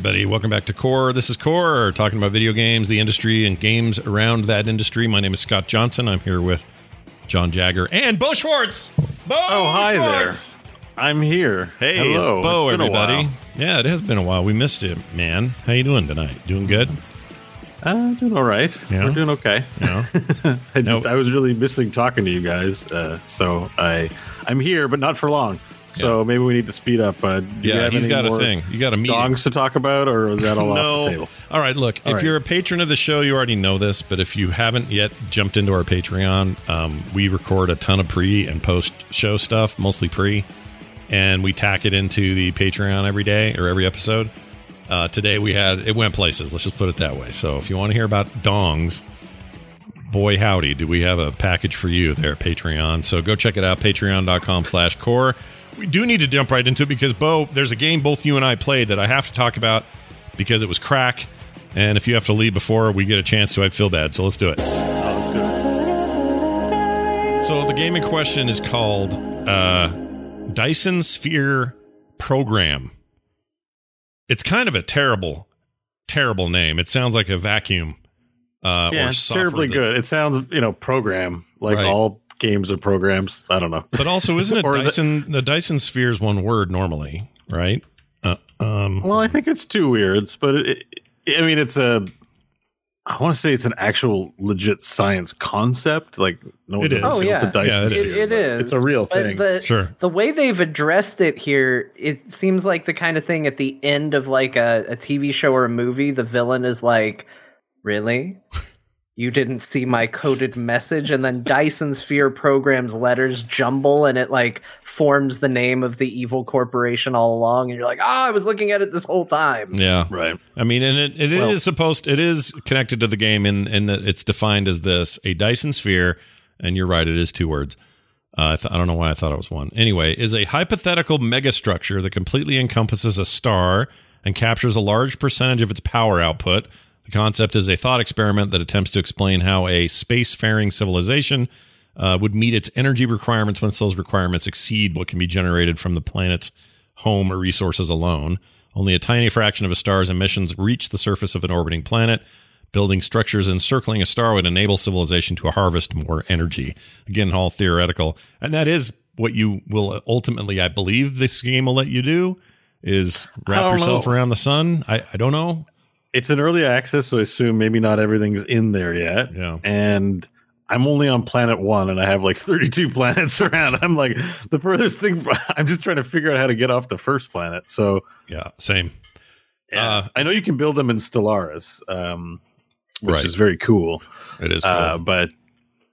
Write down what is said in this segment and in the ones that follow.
everybody. Welcome back to Core. This is Core, talking about video games, the industry, and games around that industry. My name is Scott Johnson. I'm here with John Jagger and Bo Schwartz. Bo Oh, hi Schwartz! there. I'm here. Hey, Hello. Bo, It's been a everybody. Yeah, it has been a while. We missed it, man. How you doing tonight? Doing good? Uh, doing all right. Yeah. We're doing okay. Yeah. I just No. I was really missing talking to you guys. Uh, so I I'm here, but not for long. So maybe we need to speed up. Uh, yeah, he's got a thing. You got a meeting. Dongs to talk about, or is that all off the table? All right, look, if right. you're a patron of the show, you already know this, but if you haven't yet jumped into our Patreon, um, we record a ton of pre and post show stuff, mostly pre, and we tack it into the Patreon every day or every episode. Uh, today we had it went places. Let's just put it that way. So if you want to hear about dongs, boy howdy, do we have a package for you there, Patreon. So go check it out, patreon.com slash core. We do need to jump right into it because Bo, there's a game both you and I played that I have to talk about because it was crack. And if you have to leave before we get a chance to, I'd feel bad. So let's do it. Oh, let's do it. So the game in question is called uh, Dyson Sphere Program. It's kind of a terrible, terrible name. It sounds like a vacuum. Uh, Yeah, terribly that- good. It sounds you know program like Right. all games or programs. I don't know. But also, isn't it Or the- Dyson? The, Dyson Sphere is one word normally, right? Uh, um, Well, I think it's two weirds, but it, it, I mean, it's a. I want to say it's an actual legit science concept. Like no, It is. one's Oh, yeah. the Dyson Yeah, it sphere, is. It, it but is. It's a real But thing. The, Sure. The way they've addressed it here, it seems like the kind of thing at the end of like a, a TV show or a movie, the villain is like, Really? You didn't see my coded message? And then Dyson Sphere programs letters jumble and it like forms the name of the evil corporation all along. And you're like, Ah, I was looking at it this whole time. yeah, right. I mean, and it, it is Well- supposed. It is connected to the game in in that it's defined as this a Dyson Sphere, and you're right, it is two words. Uh, I, th- I don't know why I thought it was one. Anyway, is a hypothetical megastructure that completely encompasses a star and captures a large percentage of its power output. The concept is a thought experiment that attempts to explain how a spacefaring civilization uh, would meet its energy requirements once those requirements exceed what can be generated from the planet's home or resources alone. Only a tiny fraction of a star's emissions reach the surface of an orbiting planet. Building structures encircling a star would enable civilization to harvest more energy. Again, all theoretical. And that is what you will ultimately, I believe, this game will let you do is wrap yourself know. around the sun. I, I don't know. It's an early access, so I assume maybe not everything's in there yet. Yeah. And I'm only on planet one, and I have like 32 planets around. I'm like the furthest thing. I'm just trying to figure out how to get off the first planet. So Yeah, same. yeah. Uh, I know you can build them in Stellaris, um, which Right. is very cool. It is cool. Uh, but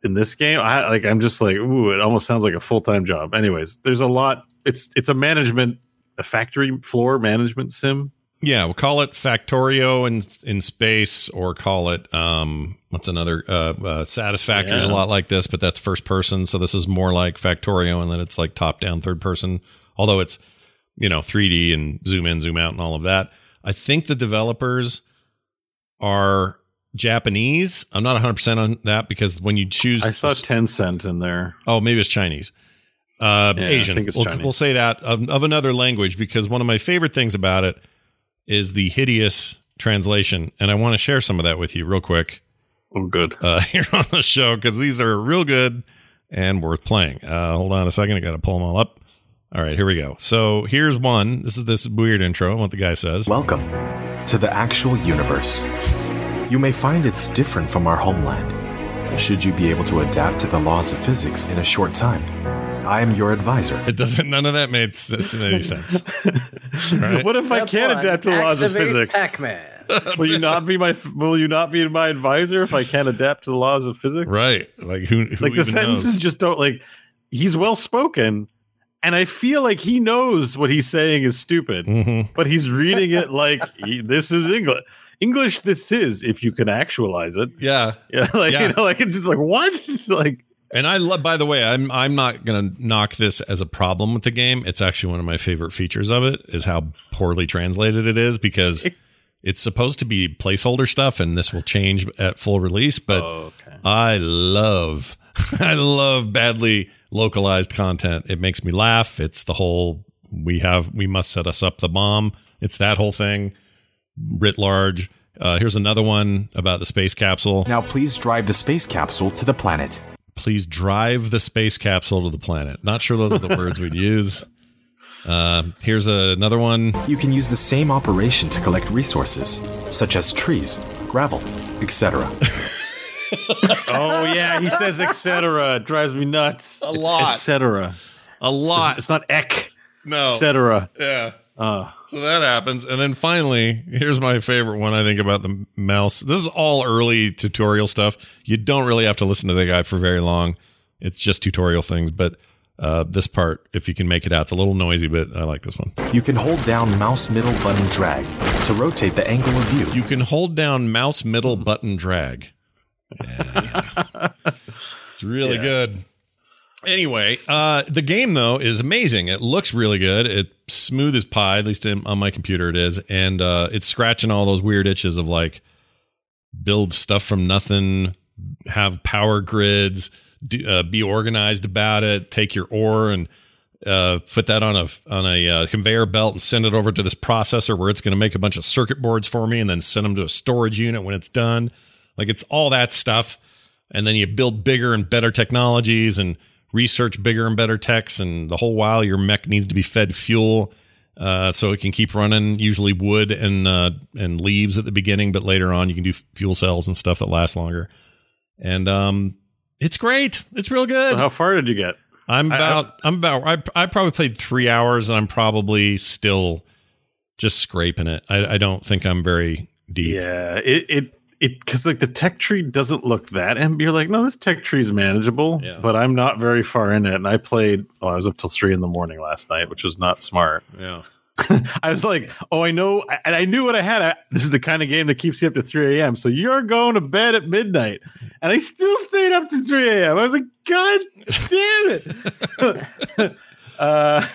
in this game, I like. I'm just like, ooh, it almost sounds like a full time job. Anyways, there's a lot. It's it's a management, a factory floor management sim. Yeah, we'll call it Factorio in in space, or call it um, what's another uh, uh, Satisfactory is a lot like this, but that's first person. So this is more like Factorio, and then it's like top down third person. Although it's you know 3D and zoom in, zoom out, and all of that. I think the developers are Japanese. I'm not 100 percent on that because when you choose, I saw Tencent in there. Oh, maybe it's Chinese. Uh, Yeah, I Asian. think it's we'll, we'll say that of, of another language because one of my favorite things about it is the hideous translation, and I want to share some of that with you real quick Oh, good. uh, here on the show because these are real good and worth playing. Uh, hold on a second, I got to pull them all up. All right, here we go. So here's one. This is this weird intro. What the guy says. Welcome to the actual universe. You may find it's different from our homeland. Should you be able to adapt to the laws of physics in a short time, I am your advisor. It doesn't. None of that made s- any sense. Right. What if I can't one, adapt to the laws of physics? Pac-Man. will you not be my Will you not be my advisor if I can't adapt to the laws of physics? Right. Like who? who Like the even sentences knows? just don't like. He's well spoken, and I feel like he knows what he's saying is stupid, Mhm. but he's reading it like he, this is English. English, this is if you can actualize it. Yeah. Yeah, like Yeah. you know, like it's just like what? like And I love. By the way, I'm I'm not going to knock this as a problem with the game. It's actually one of my favorite features of it is how poorly translated it is because it's supposed to be placeholder stuff, and this will change at full release. But okay. I love, I love badly localized content. It makes me laugh. It's the whole we have we must set us up the bomb. It's that whole thing. writ large. Uh, here's another one about the space capsule. Now please drive the space capsule to the planet. Please drive the space capsule to the planet. Not sure those are the words we'd use. Uh, here's another one. You can use the same operation to collect resources, such as trees, gravel, etc. oh yeah, he says etc. Drives me nuts. A lot. etc. A lot. It's not ek, No. etc. Yeah. Uh, So that happens. And then finally, here's my favorite one I think about the mouse. This is all early tutorial stuff. You don't really have to listen to the guy for very long. It's just tutorial things. But uh, this part, if you can make it out, it's a little noisy, but I like this one. You can hold down mouse middle button drag to rotate the angle of view. You can hold down mouse middle button drag. Yeah. it's really Yeah. good. Anyway, uh, the game though is amazing. It looks really good. It's smooth as pie, at least in, on my computer it is, and uh, it's scratching all those weird itches of like build stuff from nothing, have power grids, do, uh, be organized about it, take your ore and uh, put that on a on a uh, conveyor belt and send it over to this processor where it's going to make a bunch of circuit boards for me and then send them to a storage unit when it's done. Like it's all that stuff, and then you build bigger and better technologies and research bigger and better techs, and the whole while your mech needs to be fed fuel. Uh, so it can keep running. Usually wood and uh, and leaves at the beginning, but later on you can do fuel cells and stuff that last longer. And um, it's great. It's real good. so how far did you get? I'm I- about I'm about I I probably played three hours and I'm probably still just scraping it. I, I don't think I'm very deep. Yeah, it it it because like the tech tree doesn't look that, and you're like, no, this tech tree is manageable. Yeah. But I'm not very far in it, and I played. Oh, I was up till three in the morning last night, which was not smart. Yeah. I was like, oh, I know, and I knew what I had. I, this is the kind of game that keeps you up to 3 a.m. So you're going to bed at midnight, and I still stayed up to 3 a.m. I was like, God damn it. uh,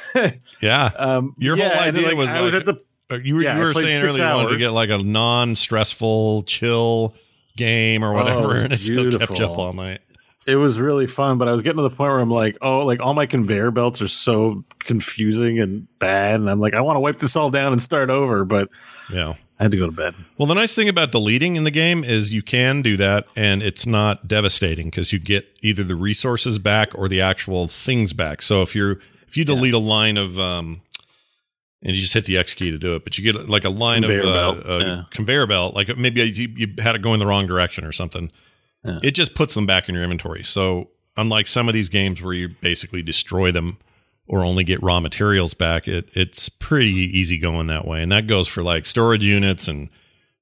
Yeah. um, Your whole and then, idea was I was at the You were, Yeah, you were saying earlier you wanted to get like a non-stressful, chill game or Oh, whatever, it and it still kept you up all night. it was really fun, but I was getting to the point where I'm like, oh, like all my conveyor belts are so confusing and bad, and I'm like, I want to wipe this all down and start over, but Yeah. I had to go to bed. Well, the nice thing about deleting in the game is you can do that, and it's not devastating because you get either the resources back or the actual things back. So if you're if you delete a line of um, and you just hit the X key to do it, but you get like a line Conveyor of uh, belt, uh, yeah. conveyor belt, like maybe you, you had it going the wrong direction or something. Yeah. It just puts them back in your inventory. So unlike some of these games where you basically destroy them or only get raw materials back, it it's pretty easy going that way, and that goes for like storage units and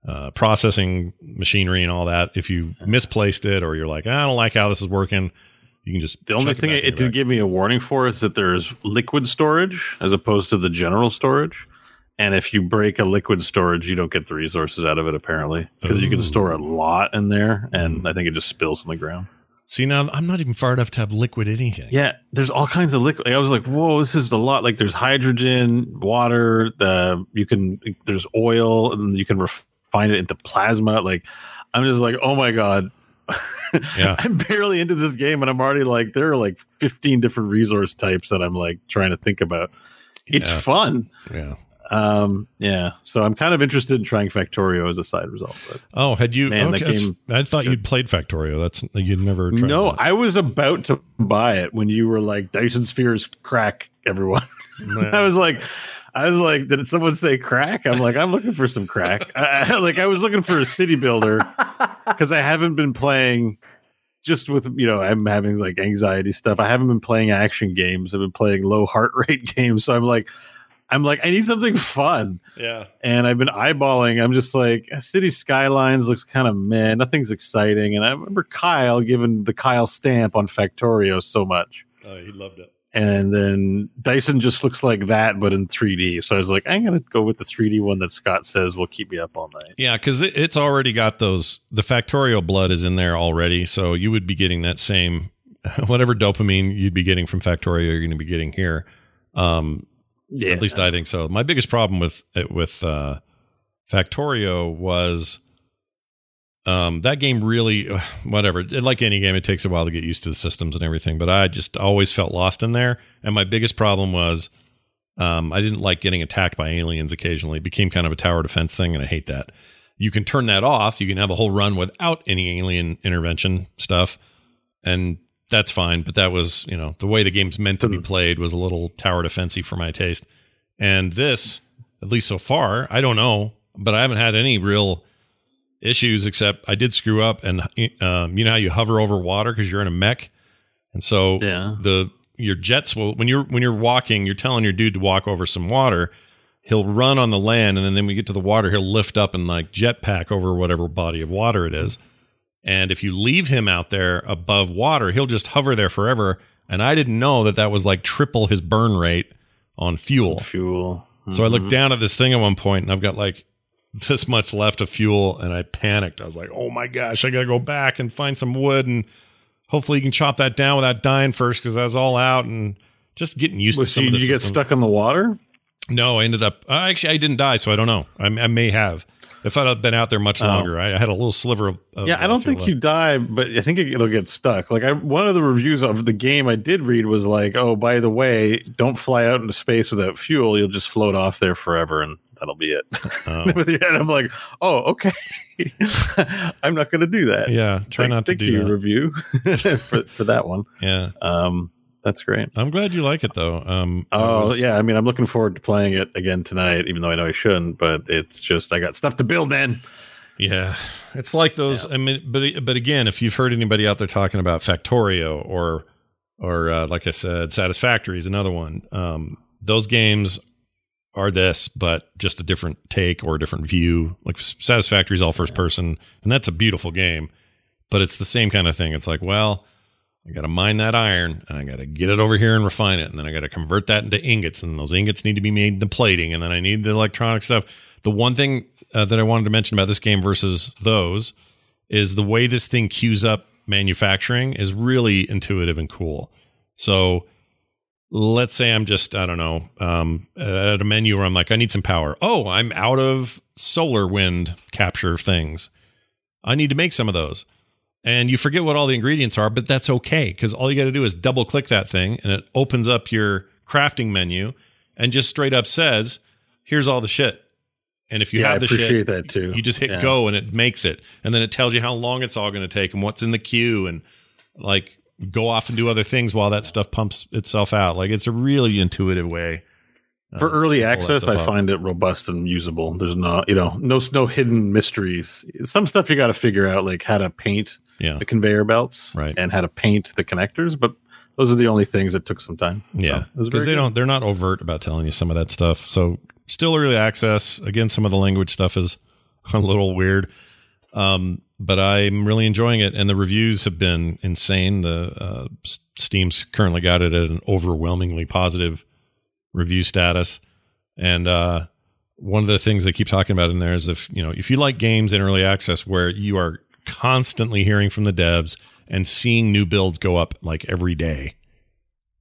uh, processing machinery and all that. If you misplaced it or you're like, I don't like how this is working, you can just The only thing back it, did give me a warning for is that there's liquid storage as opposed to the general storage. And if you break a liquid storage, you don't get the resources out of it apparently because you can store a lot in there, and I think it just spills on the ground. See now, I'm not even far enough to have liquid anything. Yeah, there's all kinds of liquid. I was like, whoa, this is a lot. Like there's hydrogen, water. The you can there's oil, and you can refine it into plasma. Like I'm just like, oh my god. Yeah. I'm barely into this game, and I'm already like, there are like 15 different resource types that I'm like trying to think about. It's Yeah. fun. Yeah. Um, yeah. So I'm kind of interested in trying Factorio as a side result. But Oh, had you? Man, that okay, that's- game I thought good. you'd played Factorio. That's you'd never. Tried no, that. I was about to buy it when you were like Dyson Spheres crack everyone. I was like, I was like, did someone say crack? I'm like, I'm looking for some crack. I, I- like, I was looking for a city builder because I haven't been playing. Just with you know, I'm having like anxiety stuff. I haven't been playing action games. I've been playing low heart rate games. So I'm like, I'm like, I need something fun. yeah. And I've been eyeballing. I'm just like, City Skylines looks kind of meh. Nothing's exciting. And I remember Kyle giving the Kyle stamp on Factorio so much. Oh, he loved it. And then Dyson just looks like that, but in 3D. So I was like, I'm to go with the 3D one that Scott says will keep me up all night. Yeah, because it, it's already got those. The Factorio blood is in there already, so you would be getting that same whatever dopamine you'd be getting from Factorio. You're going to be getting here. Um, Yeah. At least I think so. My biggest problem with with uh, Factorio was um, that game really, whatever. Like any game, it takes a while to get used to the systems and everything. But I just always felt lost in there. And my biggest problem was Um, I didn't like getting attacked by aliens occasionally. It became kind of a tower defense thing, and I hate that. You can turn that off. You can have a whole run without any alien intervention stuff, and that's fine. But that was, you know, the way the game's meant to be played was a little tower defensey for my taste. And this, at least so far, I don't know, but I haven't had any real issues except I did screw up, and um, you know how you hover over water because you're in a mech, and so Yeah. the your jets will when you're when you're walking, you're telling your dude to walk over some water. He'll run on the land, and then when we get to the water, he'll lift up and like jetpack over whatever body of water it is. And if you leave him out there above water, he'll just hover there forever. And I didn't know that that was like triple his burn rate on fuel. Fuel. So I looked down at this thing at one point and I've got like this much left of fuel and I panicked. I was like, oh my gosh, I got to go back and find some wood and hopefully you can chop that down without dying first because I was all out and just getting used Was to some of the did you get stuck in the water? No, I ended up, uh, actually, I didn't die, so I don't know. I, I may have. If I'd have been out there much longer, I, I had a little sliver of. of Oh. Yeah, I uh, don't fuel think you die, but I think it, it'll get stuck. Like I, one of the reviews of the game I did read was like, "Oh, by the way, don't fly out into space without fuel. You'll just float off there forever, and that'll be it." Oh. Head, I'm like, "Oh, okay. I'm not going to do that." Yeah, try Thanks- not to do you, that. review for for that one. Yeah, Um, that's great. I'm glad you like it though. Um, Oh was- yeah, I mean, I'm looking forward to playing it again tonight, even though I know I shouldn't. But it's just I got stuff to build, man. Yeah, it's like those. I mean, but but again, if you've heard anybody out there talking about Factorio or or uh, like I said, Satisfactory is another one. Um, those games are this, but just a different take or a different view. Like Satisfactory is all first person, and that's a beautiful game, but it's the same kind of thing. It's like, well, I got to mine that iron, and I got to get it over here and refine it, and then I got to convert that into ingots, and those ingots need to be made into plating, and then I need the electronic stuff. The one thing uh, that I wanted to mention about this game versus those is the way this thing queues up manufacturing is really intuitive and cool. So let's say I'm just, I don't know, um, at a menu where I'm like, I need some power. Oh, I'm out of solar wind capture things. I need to make some of those. And you forget what all the ingredients are, but that's okay because all you got to do is double click that thing and it opens up your crafting menu and just straight up says, here's all the shit. And if you Yeah, have the appreciate shit, that too. you just hit Yeah. go and it makes it. And then it tells you how long it's all going to take and what's in the queue and like go off and do other things while that stuff pumps itself out. Like it's a really intuitive way. For uh, early pull that access, I up. find it robust and usable. There's no, you know, no no hidden mysteries. Some stuff you got to figure out, like how to paint Yeah. the conveyor belts, Right. and how to paint the connectors. But those are the only things that took some time. Yeah, So, because very they good. don't. They're not overt about telling you some of that stuff. So still early access. Again, some of the language stuff is a little weird, um, but I'm really enjoying it, and the reviews have been insane. The uh, Steam's currently got it at an overwhelmingly positive review status, and uh, one of the things they keep talking about in there is if you know if you like games in early access where you are constantly hearing from the devs and seeing new builds go up like every day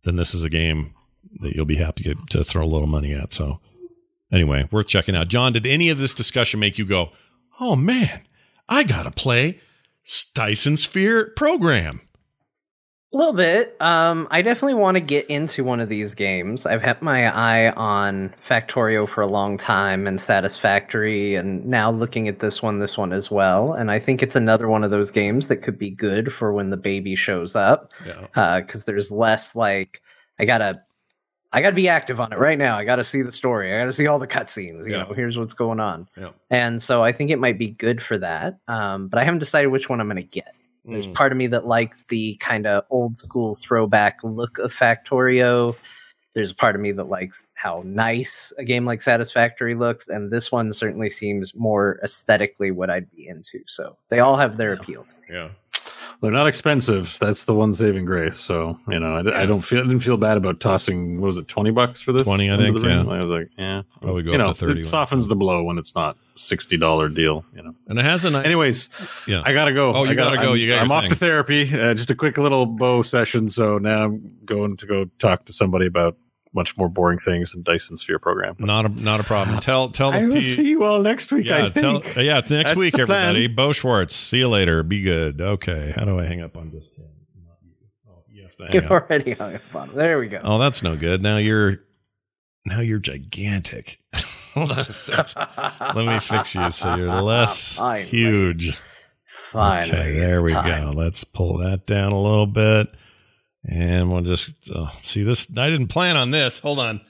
then this is a game that you'll be happy to, to throw a little money at. So, anyway, worth checking out. John, did any of this discussion make you go, "Oh man, I gotta play Dyson Sphere program"? A little bit. Um, I definitely want to get into one of these games. I've had my eye on Factorio for a long time and Satisfactory, and now looking at this one, this one as well. And I think it's another one of those games that could be good for when the baby shows up, Yeah, because there's less like I gotta, I gotta be active on it right now. I gotta see the story. I gotta see all the cutscenes. You Yeah. know, here's what's going on. yeah. And so I think it might be good for that. Um, but I haven't decided which one I'm gonna get. There's Mm. part of me that likes the kind of old school throwback look of Factorio. There's a part of me that likes how nice a game like Satisfactory looks, and this one certainly seems more aesthetically what I'd be into. So they all have their appeal. To me. yeah. They're not expensive. That's the one saving grace. So you know, I, I don't feel I didn't feel bad about tossing. What was it, twenty bucks for this? 20, I think, yeah. I was like, yeah, Probably go you know, to 30 It softens the blow when it's not sixty dollar deal. You know. And it has a nice. Anyways, yeah. I gotta go. Oh, you I gotta, gotta go. I'm, You got I'm off thing. to therapy. Uh, just a quick little Bo session. So now I'm going to go talk to somebody about much more boring things than Dyson Sphere program. not a not a problem. Tell tell I will P- see you all next week. Yeah, I tell think. yeah. it's next That's week, everybody. Bo Schwartz. See you later. Be good. Okay. How do I hang up on just him? You. Oh, yes. To hang You up. already hung up on it. There we go. Oh, that's no good. Now you're now you're gigantic. Hold on a second. Let me fix you so you're less Finally. huge. Finally, Okay, there we time. go. Let's pull that down a little bit. And we'll just oh, see this. I didn't plan on this. Hold on.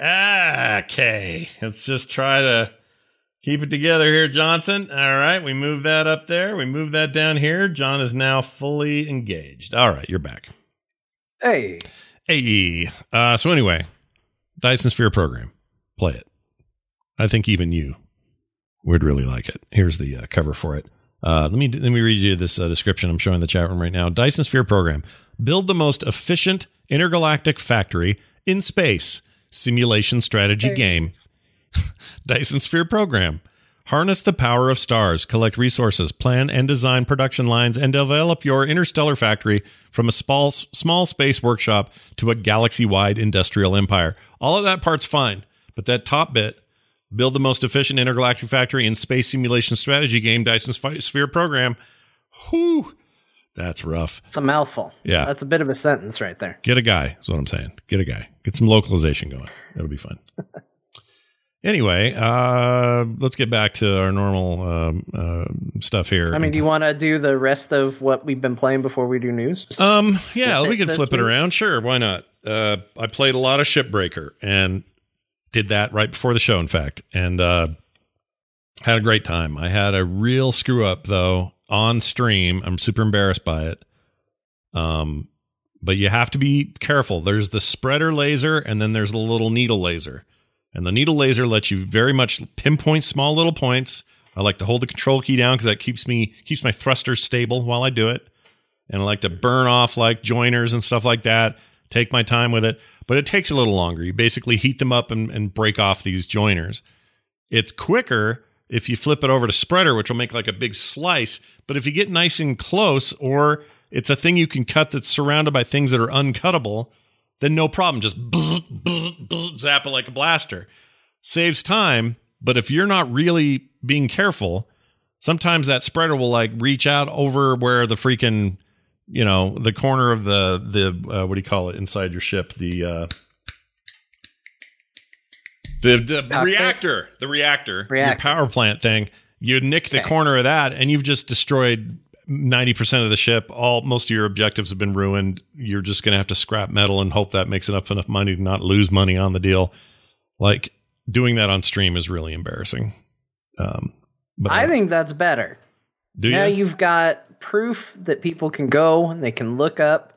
Ah, okay. Let's just try to keep it together here, Johnson. All right. We move that up there. We move that down here. John is now fully engaged. All right. You're back. Hey, AE. Uh, so, anyway, Dyson Sphere program. Play it. I think even you would really like it. Here's the uh, cover for it. Uh, let me let me read you this uh, description I'm showing in the chat room right now. Dyson Sphere program: build the most efficient intergalactic factory in space. Simulation strategy game. Dyson Sphere program: harness the power of stars, collect resources, plan and design production lines, and develop your interstellar factory from a small small space workshop to a galaxy-wide industrial empire. All of that part's fine, but that top bit build the most efficient intergalactic factory in space simulation strategy game Dyson Sph- Sphere program. Whew, that's rough. it's a mouthful. Yeah. that's a bit of a sentence right there. Get a guy, is what I'm saying. Get a guy. Get some localization going. That'll be fun. anyway, uh, let's get back to our normal um, uh, stuff here. I mean, do you want to do the rest of what we've been playing before we do news? Um, yeah, we can flip it around. Sure, why not? Uh, I played a lot of Shipbreaker and did that right before the show, in fact, and uh, had a great time. I had a real screw up though on stream. I'm super embarrassed by it. Um, but you have to be careful. There's the spreader laser, and then there's the little needle laser. And the needle laser lets you very much pinpoint small little points. I like to hold the control key down because that keeps me keeps my thrusters stable while I do it and I like to burn off like joiners and stuff like that. Take my time with it, but it takes a little longer. You basically heat them up and, and break off these joiners. It's quicker if you flip it over to spreader, which will make like a big slice. But if you get nice and close, or it's a thing you can cut that's surrounded by things that are uncuttable, then no problem. Just bzz, bzz, bzz, zap it like a blaster. Saves time, but if you're not really being careful, sometimes that spreader will like reach out over where the freaking you know the corner of the the uh, what do you call it inside your ship? The uh the, the reactor. the reactor, Reactor. your power plant thing. You nick the Okay. corner of that and you've just destroyed 90% of the ship. All most of your objectives have been ruined. You're just going to have to scrap metal and hope that makes enough enough money to not lose money on the deal. Like doing that on stream is really embarrassing. Um but I think that's better. do now you you've got proof that people can go and they can look up.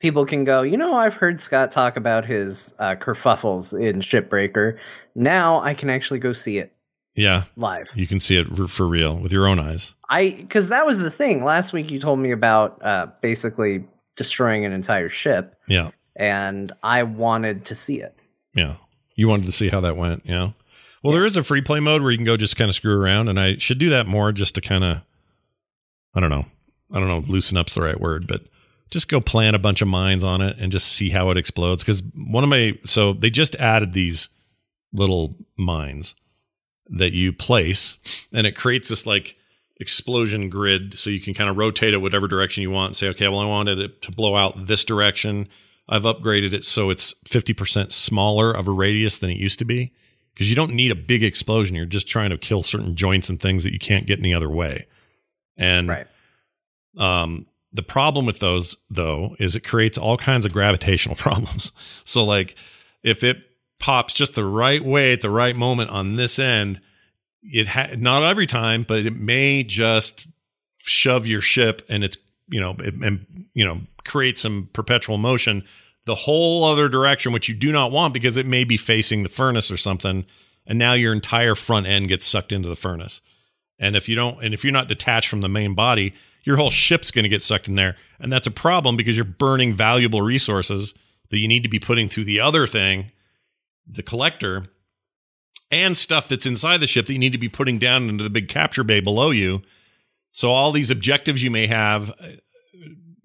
People can go, you know, I've heard Scott talk about his uh, kerfuffles in Shipbreaker. Now I can actually go see it yeah live. you can see it for, real with your own eyes I because that was the thing last week. You told me about uh, basically destroying an entire ship, yeah and I wanted to see it. Yeah. You wanted to see how that went. Yeah. Well, there is a free play mode where you can go just kind of screw around, and I should do that more just to kind of, I don't know, I don't know, loosen up's the right word, but just go plant a bunch of mines on it and just see how it explodes. Because one of my, so they just added these little mines that you place, and it creates this like explosion grid, so you can kind of rotate it whatever direction you want and say, okay, well, I wanted it to blow out this direction. I've upgraded it so it's 50% smaller of a radius than it used to be because you don't need a big explosion. You're just trying to kill certain joints and things that you can't get any other way. And Right. Um, the problem with those, though, is it creates all kinds of gravitational problems. So, like, if it pops just the right way at the right moment on this end, it ha- not every time, but it may just shove your ship and it's you know it, and you know create some perpetual motion the whole other direction, which you do not want because it may be facing the furnace or something, and now your entire front end gets sucked into the furnace. And if you don't, and if you're not detached from the main body, your whole ship's going to get sucked in there, and that's a problem because you're burning valuable resources that you need to be putting through the other thing, the collector, and stuff that's inside the ship that you need to be putting down into the big capture bay below you. So all these objectives you may have,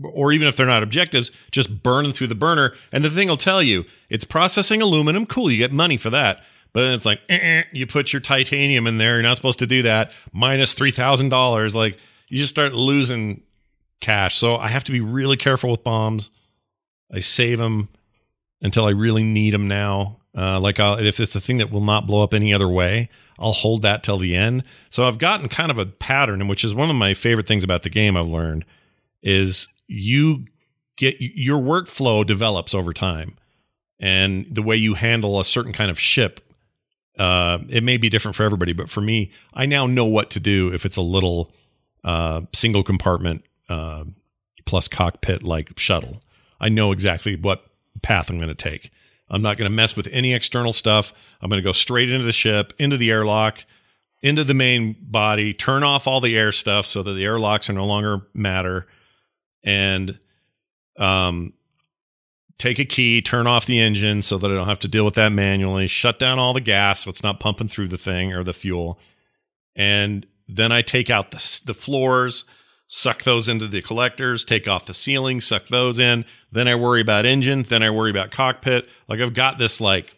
or even if they're not objectives, just burning through the burner. And the thing will tell you it's processing aluminum. Cool, you get money for that. But then it's like eh, eh, you put your titanium in there. You're not supposed to do that. Minus Minus three thousand dollars. Like you just start losing cash. So I have to be really careful with bombs. I save them until I really need them now. Uh, like I'll, if it's a thing that will not blow up any other way, I'll hold that till the end. So I've gotten kind of a pattern, which is one of my favorite things about the game. I've learned is you get your workflow develops over time, and the way you handle a certain kind of ship. Uh, it may be different for everybody, but for me, I now know what to do if it's a little uh, single compartment uh, plus cockpit like shuttle. I know exactly what path I'm going to take. I'm not going to mess with any external stuff. I'm going to go straight into the ship, into the airlock, into the main body, turn off all the air stuff so that the airlocks are no longer matter, and um, take a key, turn off the engine so that I don't have to deal with that manually, shut down all the gas so it's not pumping through the thing or the fuel, and then I take out the the floors suck those into the collectors, take off the ceiling, suck those in. Then I worry about engine. Then I worry about cockpit. Like I've got this like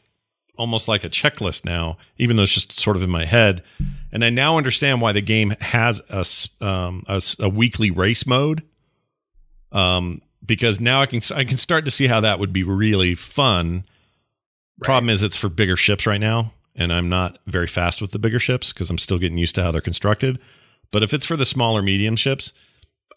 almost like a checklist now, even though it's just sort of in my head. And I now understand why the game has a, um, a, a weekly race mode. Um, because now I can I can start to see how that would be really fun. Right. Problem is, it's for bigger ships right now, and I'm not very fast with the bigger ships because I'm still getting used to how they're constructed. But if it's for the smaller medium ships,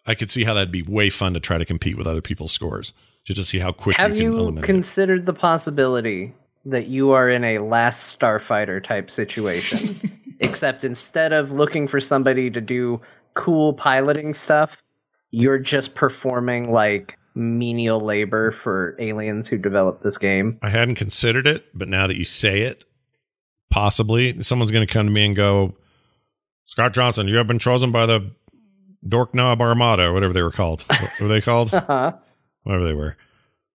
I could see how that'd be way fun to try to compete with other people's scores just to see how quick Have you can you considered it. the possibility that you are in a last starfighter type situation except instead of looking for somebody to do cool piloting stuff you're just performing like menial labor for aliens who developed this game i hadn't considered it but now that you say it possibly someone's going to come to me and go Scott Johnson, you have been chosen by the Dork Knob Armada, whatever they were called. what were they called? uh-huh. Whatever they were.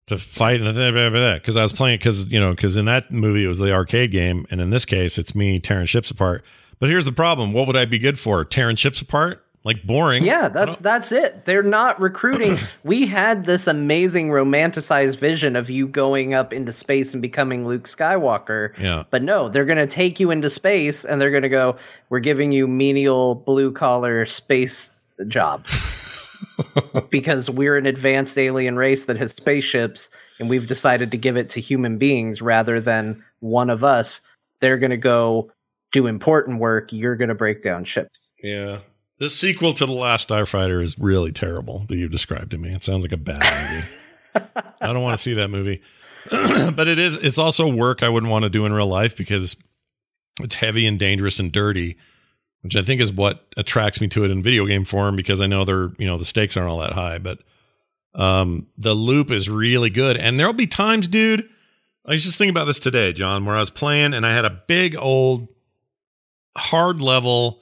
To fight because I was playing because you know because in that movie it was the arcade game and in this case it's me tearing ships apart. But here's the problem: what would I be good for? Tearing ships apart? Like boring. Yeah, that's that's it. They're not recruiting. we had this amazing romanticized vision of you going up into space and becoming Luke Skywalker. Yeah. But no, they're going to take you into space and they're going to go, "We're giving you menial blue collar space job." because we're an advanced alien race that has spaceships and we've decided to give it to human beings rather than one of us. They're going to go do important work. You're going to break down ships. Yeah. The sequel to The Last Starfighter is really terrible that you've described to me. It sounds like a bad movie. I don't want to see that movie. but it is it's also work I wouldn't want to do in real life because it's heavy and dangerous and dirty, which I think is what attracts me to it in video game form because I know they're, you know, the stakes aren't all that high, but um the loop is really good. And there'll be times, dude, I was just thinking about this today, John, where I was playing and I had a big old hard level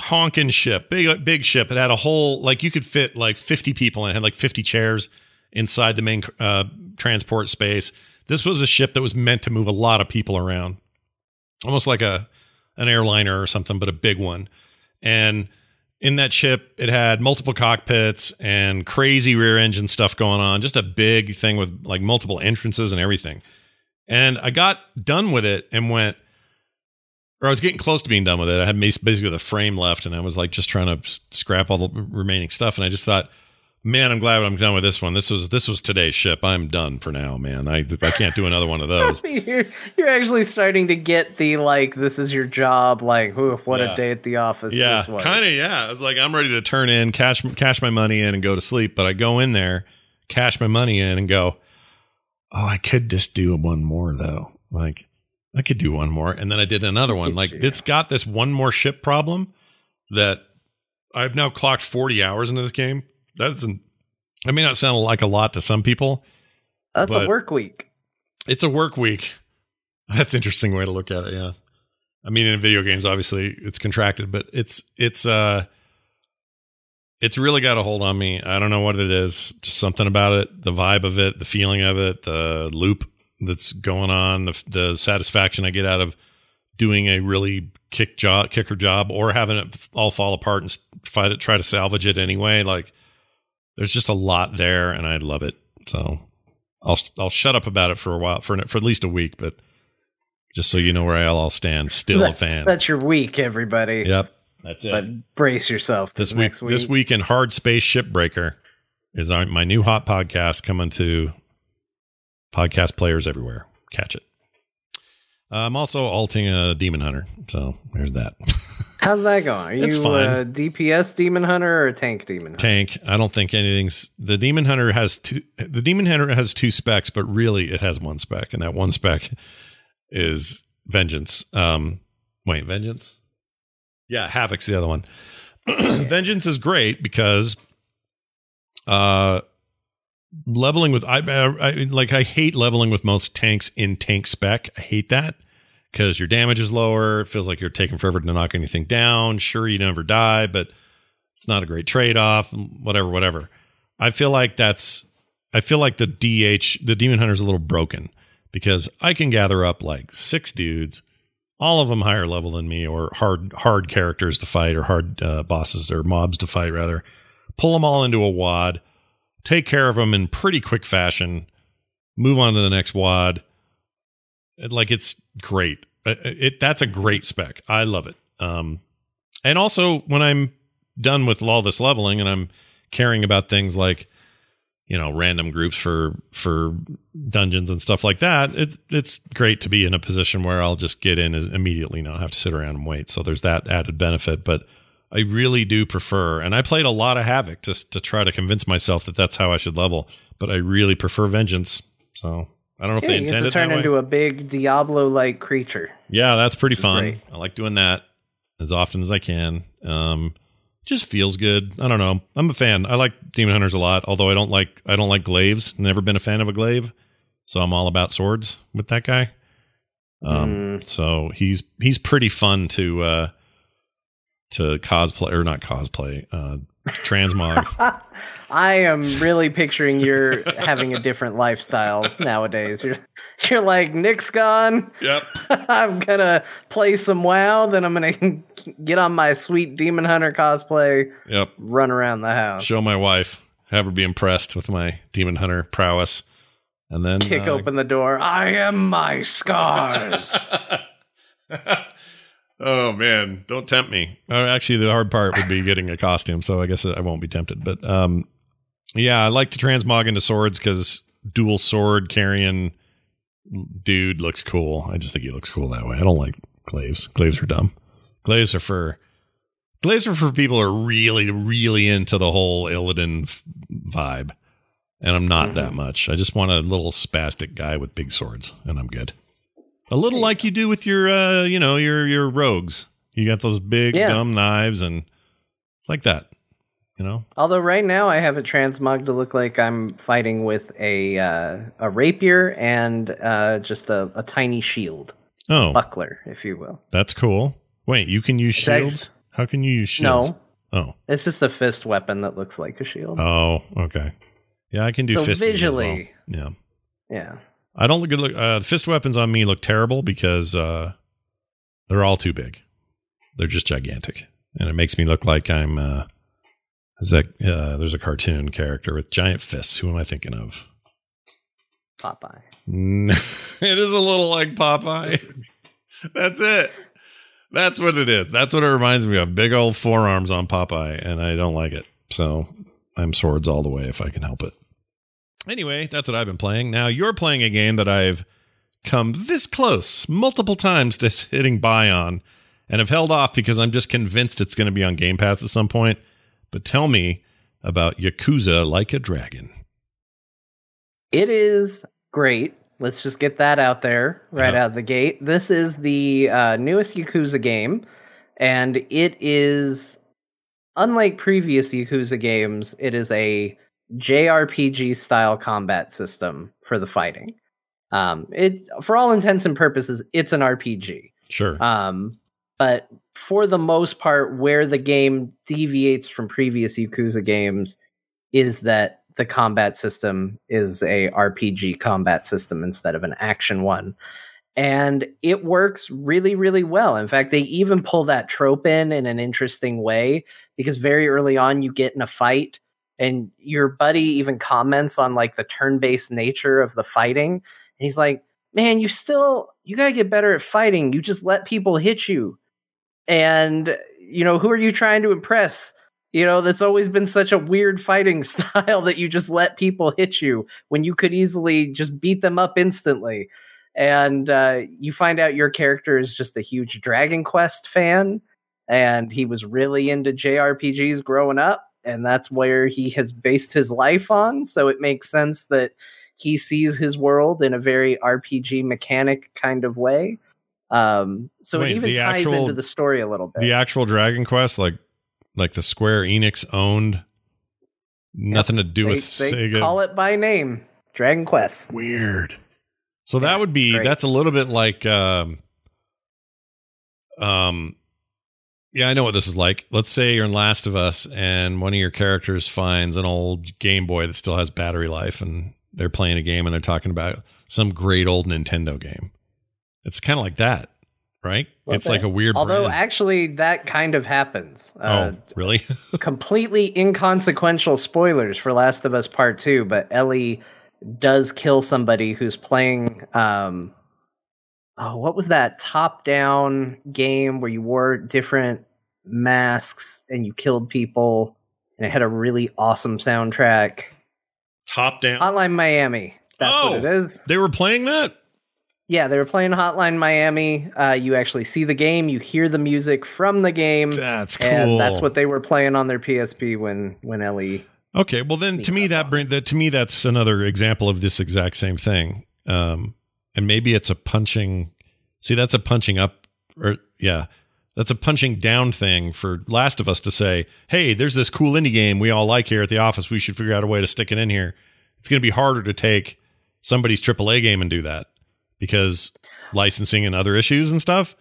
honking ship, big big ship. It had a whole like you could fit like 50 people in it. had like 50 chairs inside the main uh, transport space. This was a ship that was meant to move a lot of people around, almost like a an airliner or something, but a big one. And in that ship, it had multiple cockpits and crazy rear engine stuff going on. Just a big thing with like multiple entrances and everything. And I got done with it and went, or I was getting close to being done with it. I had basically the frame left, and I was like just trying to scrap all the remaining stuff. And I just thought, man, I'm glad I'm done with this one. This was this was today's ship. I'm done for now, man. I I can't do another one of those. you're you're actually starting to get the like this is your job. Like, what yeah. a day at the office. Yeah, kind of. Yeah, I was like, I'm ready to turn in, cash cash my money in, and go to sleep. But I go in there, cash my money in, and go. Oh, I could just do one more though. Like I could do one more. And then I did another one. Like it's got this one more ship problem that I've now clocked 40 hours into this game. That isn't, I may not sound like a lot to some people. That's a work week. It's a work week. That's an interesting way to look at it. Yeah. I mean, in video games, obviously it's contracted, but it's, it's, uh, it's really got a hold on me. I don't know what it is. Just something about it, the vibe of it, the feeling of it, the loop that's going on, the, the satisfaction I get out of doing a really kick job, kicker job, or having it all fall apart and fight it, try to salvage it anyway. Like there's just a lot there, and I love it. So I'll I'll shut up about it for a while, for for at least a week, but just so you know where I'll stand, still that, a fan. That's your week, everybody. Yep, that's it. But brace yourself this week, week. This week in Hard Space Shipbreaker is our, my new hot podcast coming to podcast players everywhere. Catch it. Uh, I'm also alting a demon hunter, so there's that. How's that going? Are you It's fine. a DPS demon hunter or a tank demon hunter? Tank. I don't think anything's. The demon hunter has two. The demon hunter has two specs, but really it has one spec, and that one spec is vengeance. Um, wait, vengeance. Yeah, havoc's the other one. vengeance is great because, uh, leveling with I, I like I hate leveling with most tanks in tank spec. I hate that because your damage is lower. It feels like you're taking forever to knock anything down. Sure, you never die, but it's not a great trade off. Whatever, whatever. I feel like that's. I feel like the DH, the Demon Hunter, is a little broken because I can gather up like six dudes, all of them higher level than me, or hard hard characters to fight, or hard uh, bosses or mobs to fight rather. Pull them all into a wad, take care of them in pretty quick fashion, move on to the next wad. Like it's great. It, it that's a great spec. I love it. Um, and also when I'm done with all this leveling and I'm caring about things like you know random groups for for dungeons and stuff like that it's it's great to be in a position where I'll just get in immediately not have to sit around and wait so there's that added benefit but I really do prefer and I played a lot of havoc just to try to convince myself that that's how I should level but I really prefer vengeance so I don't know if Yeah, they intended to turn that way. into a big Diablo-like creature. Yeah, that's pretty fun. great. I like doing that as often as I can. Um, just feels good. I don't know. I'm a fan. I like demon hunters a lot, although I don't like I don't like glaives. Never been a fan of a glaive, so I'm all about swords with that guy. Um, Mm. so he's he's pretty fun to uh to cosplay or not cosplay, uh transmog. I am really picturing you're having a different lifestyle nowadays. You're you're like Nick's gone. yep. I'm gonna play some WoW, then I'm gonna get on my sweet Demon Hunter cosplay, Yep. run around the house, Show my wife, have her be impressed with my demon hunter prowess. And then kick uh, open the door. I am my scars. oh man, don't tempt me. Uh, actually, the hard part would be getting a costume, so I guess I won't be tempted. But um, yeah, I like to transmog into swords because dual sword carrying dude looks cool. I just think he looks cool that way. I don't like glaives. Glaives are dumb. Glaives are for glaives are for people who are really, really into the whole Illidan f- vibe. And I'm not that much. I just want a little spastic guy with big swords, and I'm good. A little like you do with your, uh, you know, your your rogues. You got those big Yeah. dumb knives, and it's like that. You know, Although right now I have it transmogged to look like I'm fighting with a uh, a rapier and uh, just a, a tiny shield oh, buckler, if you will. that's cool. Wait, you can use shields? How can you use shields? No, Oh, it's just a fist weapon that looks like a shield. oh, okay. Yeah, I can do So as well. visually- Yeah, yeah. I don't look good. Look, uh, fist weapons on me look terrible because uh, they're all too big. They're just gigantic, and it makes me look like I'm. Uh, is that uh, there's a cartoon character with giant fists? Who am I thinking of? Popeye. it is a little like Popeye. That's it. That's what it is. That's what it reminds me of. Big old forearms on Popeye, and I don't like it. So I'm swords all the way if I can help it. Anyway, that's what I've been playing. Now you're playing a game that I've come this close multiple times to hitting buy on and have held off because I'm just convinced it's going to be on Game Pass at some point. But tell me about Yakuza Like a Dragon. It is great. Let's just get that out there right Yeah. out of the gate. This is the uh, newest Yakuza game, and it is unlike previous Yakuza games. It is a JRPG style combat system for the fighting. Um, it for all intents and purposes, it's an RPG. Sure. Um, but for the most part, where the game deviates from previous Yakuza games is that the combat system is a RPG combat system instead of an action one. And it works really, really well. In fact, they even pull that trope in in an interesting way because very early on, you get in a fight and your buddy even comments on like the turn based nature of the fighting. And he's like, man, you still, you got to get better at fighting. You just let people hit you. And, you know, who are you trying to impress? You know, that's always been such a weird fighting style that you just let people hit you when you could easily just beat them up instantly. and uh, you find out your character is just a huge Dragon Quest fan, and he was really into JRPGs growing up, and that's where he has based his life on. So it makes sense that he sees his world in a very RPG mechanic kind of way. Um, so Wait, it even ties actual- into the story a little bit. The actual Dragon Quest, like like the Square Enix owned, nothing to do they, with they Sega. call it by name, Dragon Quest. Weird. So that would be great. that's a little bit like um um yeah, I know what this is like. Let's say you're in Last of Us and one of your characters finds an old Game Boy that still has battery life and they're playing a game and they're talking about some great old Nintendo game. It's kind of like that, right? it's like a weird Although brand. actually, that kind of happens. Uh, oh, really? completely inconsequential spoilers for Last of Us Part Two, but Ellie does kill somebody who's playing. Um, oh, what was that top-down game where you wore different masks and you killed people, and it had a really awesome soundtrack? Top down. Hotline Miami. That's Oh. what it is. they were playing that? Yeah, they were playing Hotline Miami. Uh, you actually see the game, you hear the music from the game, That's cool. and that's what they were playing on their PSP when when Ellie Okay, well then to me that bring that to me that's another example of this exact same thing. Um and maybe it's a punching See, that's a punching up or yeah. That's a punching down thing for Last of Us to say, "Hey, there's this cool indie game we all like here at the office. We should figure out a way to stick it in here." It's going to be harder to take somebody's AAA game and do that because licensing and other issues and stuff.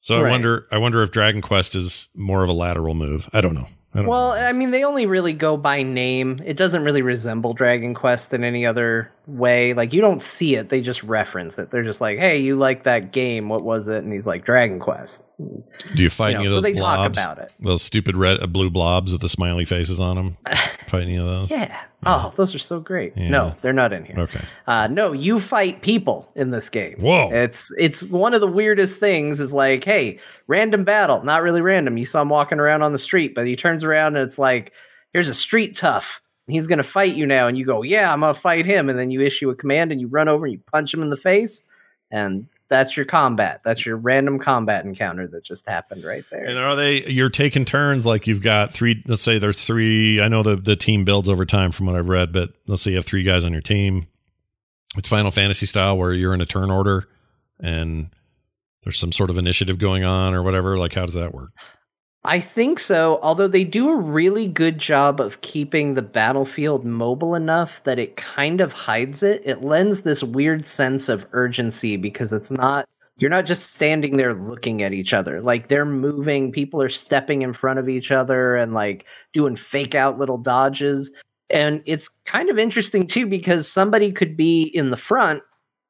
So I wonder I wonder if Dragon Quest is more of a lateral move. I don't know. I Well. I mean, they only really go by name. It doesn't really resemble Dragon Quest in any other way. Like, you don't see it, they just reference it. They're just like, hey, you like that game. What was it? And he's like, Dragon Quest. Do you fight You know, any of so those they blobs? talk about it. Those stupid red uh, blue blobs with the smiley faces on them. fight any of those? Yeah. Oh, those are so great. Yeah. No, they're not in here. Okay. Uh, no, you fight people in this game. Whoa. It's it's one of the weirdest things. Is like, hey, random battle. Not really random. You saw him walking around on the street, but he turns around and it's like, here's a street tough. He's gonna fight you now, and you go, yeah, I'm gonna fight him, and then you issue a command and you run over and you punch him in the face, and that's your combat. That's your random combat encounter that just happened right there. And are they? You're taking turns. Like you've got three. Let's say there's three. I know the the team builds over time from what I've read, but let's say you have three guys on your team. It's Final Fantasy style where you're in a turn order, and there's some sort of initiative going on or whatever. Like how does that work? I think so, although they do a really good job of keeping the battlefield mobile enough that it kind of hides it. It lends this weird sense of urgency because it's not you're not just standing there looking at each other. Like they're moving, people are stepping in front of each other and like doing fake out little dodges. And it's kind of interesting too because somebody could be in the front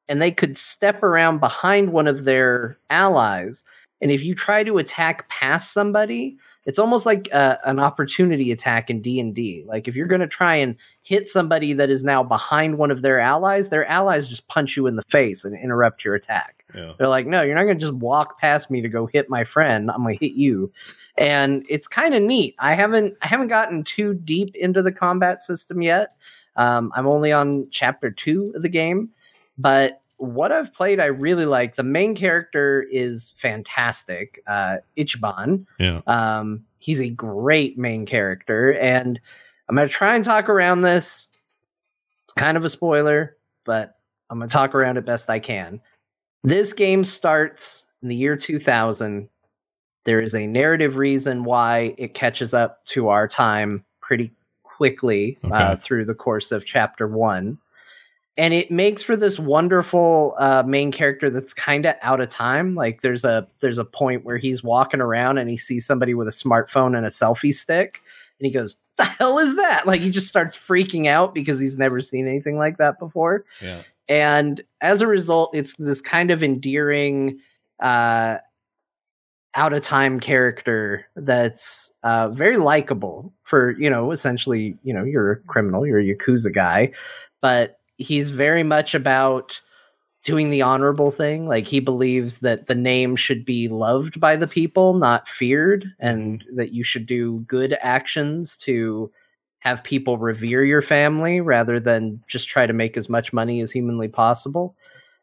and they could step around behind one of their allies and if you try to attack past somebody it's almost like uh, an opportunity attack in d&d like if you're going to try and hit somebody that is now behind one of their allies their allies just punch you in the face and interrupt your attack. Yeah. they're like no you're not going to just walk past me to go hit my friend. I'm going to hit you. And it's kind of neat. I haven't i haven't gotten too deep into the combat system yet. Um, i'm only on chapter two of the game but what I've played, I really like. The main character is fantastic, uh, Ichiban. Yeah. Um, he's a great main character, and I'm gonna try and talk around this. It's kind of a spoiler, but I'm gonna talk around it best I can. This game starts in the year 2000. There is a narrative reason why it catches up to our time pretty quickly uh, through the course of chapter one and it makes for this wonderful uh, main character that's kind of out of time. Like there's a there's a point where he's walking around and he sees somebody with a smartphone and a selfie stick, and he goes, "The hell is that?" Like he just starts freaking out because he's never seen anything like that before. Yeah. And as a result, it's this kind of endearing, uh, out of time character that's uh, very likable for you know essentially you know you're a criminal, you're a yakuza guy, but he's very much about doing the honorable thing. Like he believes that the name should be loved by the people, not feared, and that you should do good actions to have people revere your family rather than just try to make as much money as humanly possible.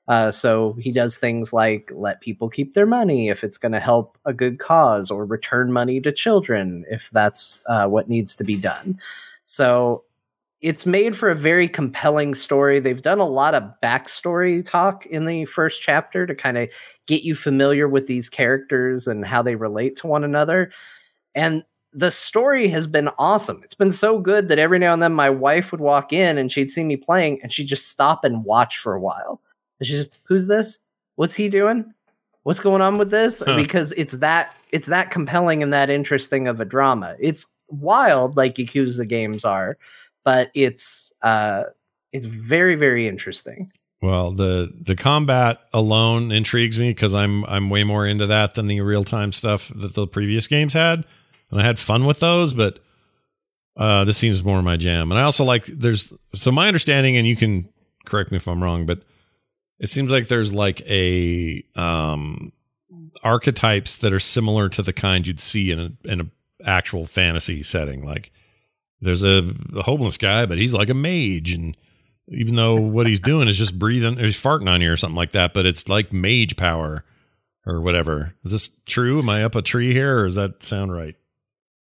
Uh, so he does things like let people keep their money if it's going to help a good cause, or return money to children if that's uh, what needs to be done. So it's made for a very compelling story. They've done a lot of backstory talk in the first chapter to kind of get you familiar with these characters and how they relate to one another. And the story has been awesome. It's been so good that every now and then my wife would walk in and she'd see me playing and she'd just stop and watch for a while. And she's just, who's this? What's he doing? What's going on with this? Huh. Because it's that it's that compelling and that interesting of a drama. It's wild like Yakuza games are, but it's uh it's very very interesting. Well, the the combat alone intrigues me because I'm I'm way more into that than the real time stuff that the previous games had, and I had fun with those. But uh, this seems more my jam, and I also like there's so my understanding, and you can correct me if I'm wrong, but it seems like there's like a um archetypes that are similar to the kind you'd see in a in a actual fantasy setting. Like there's a, a homeless guy, but he's like a mage, and even though what he's doing is just breathing, he's farting on you or something like that, but it's like mage power or whatever. Is this true? Am I up a tree here, or does that sound right?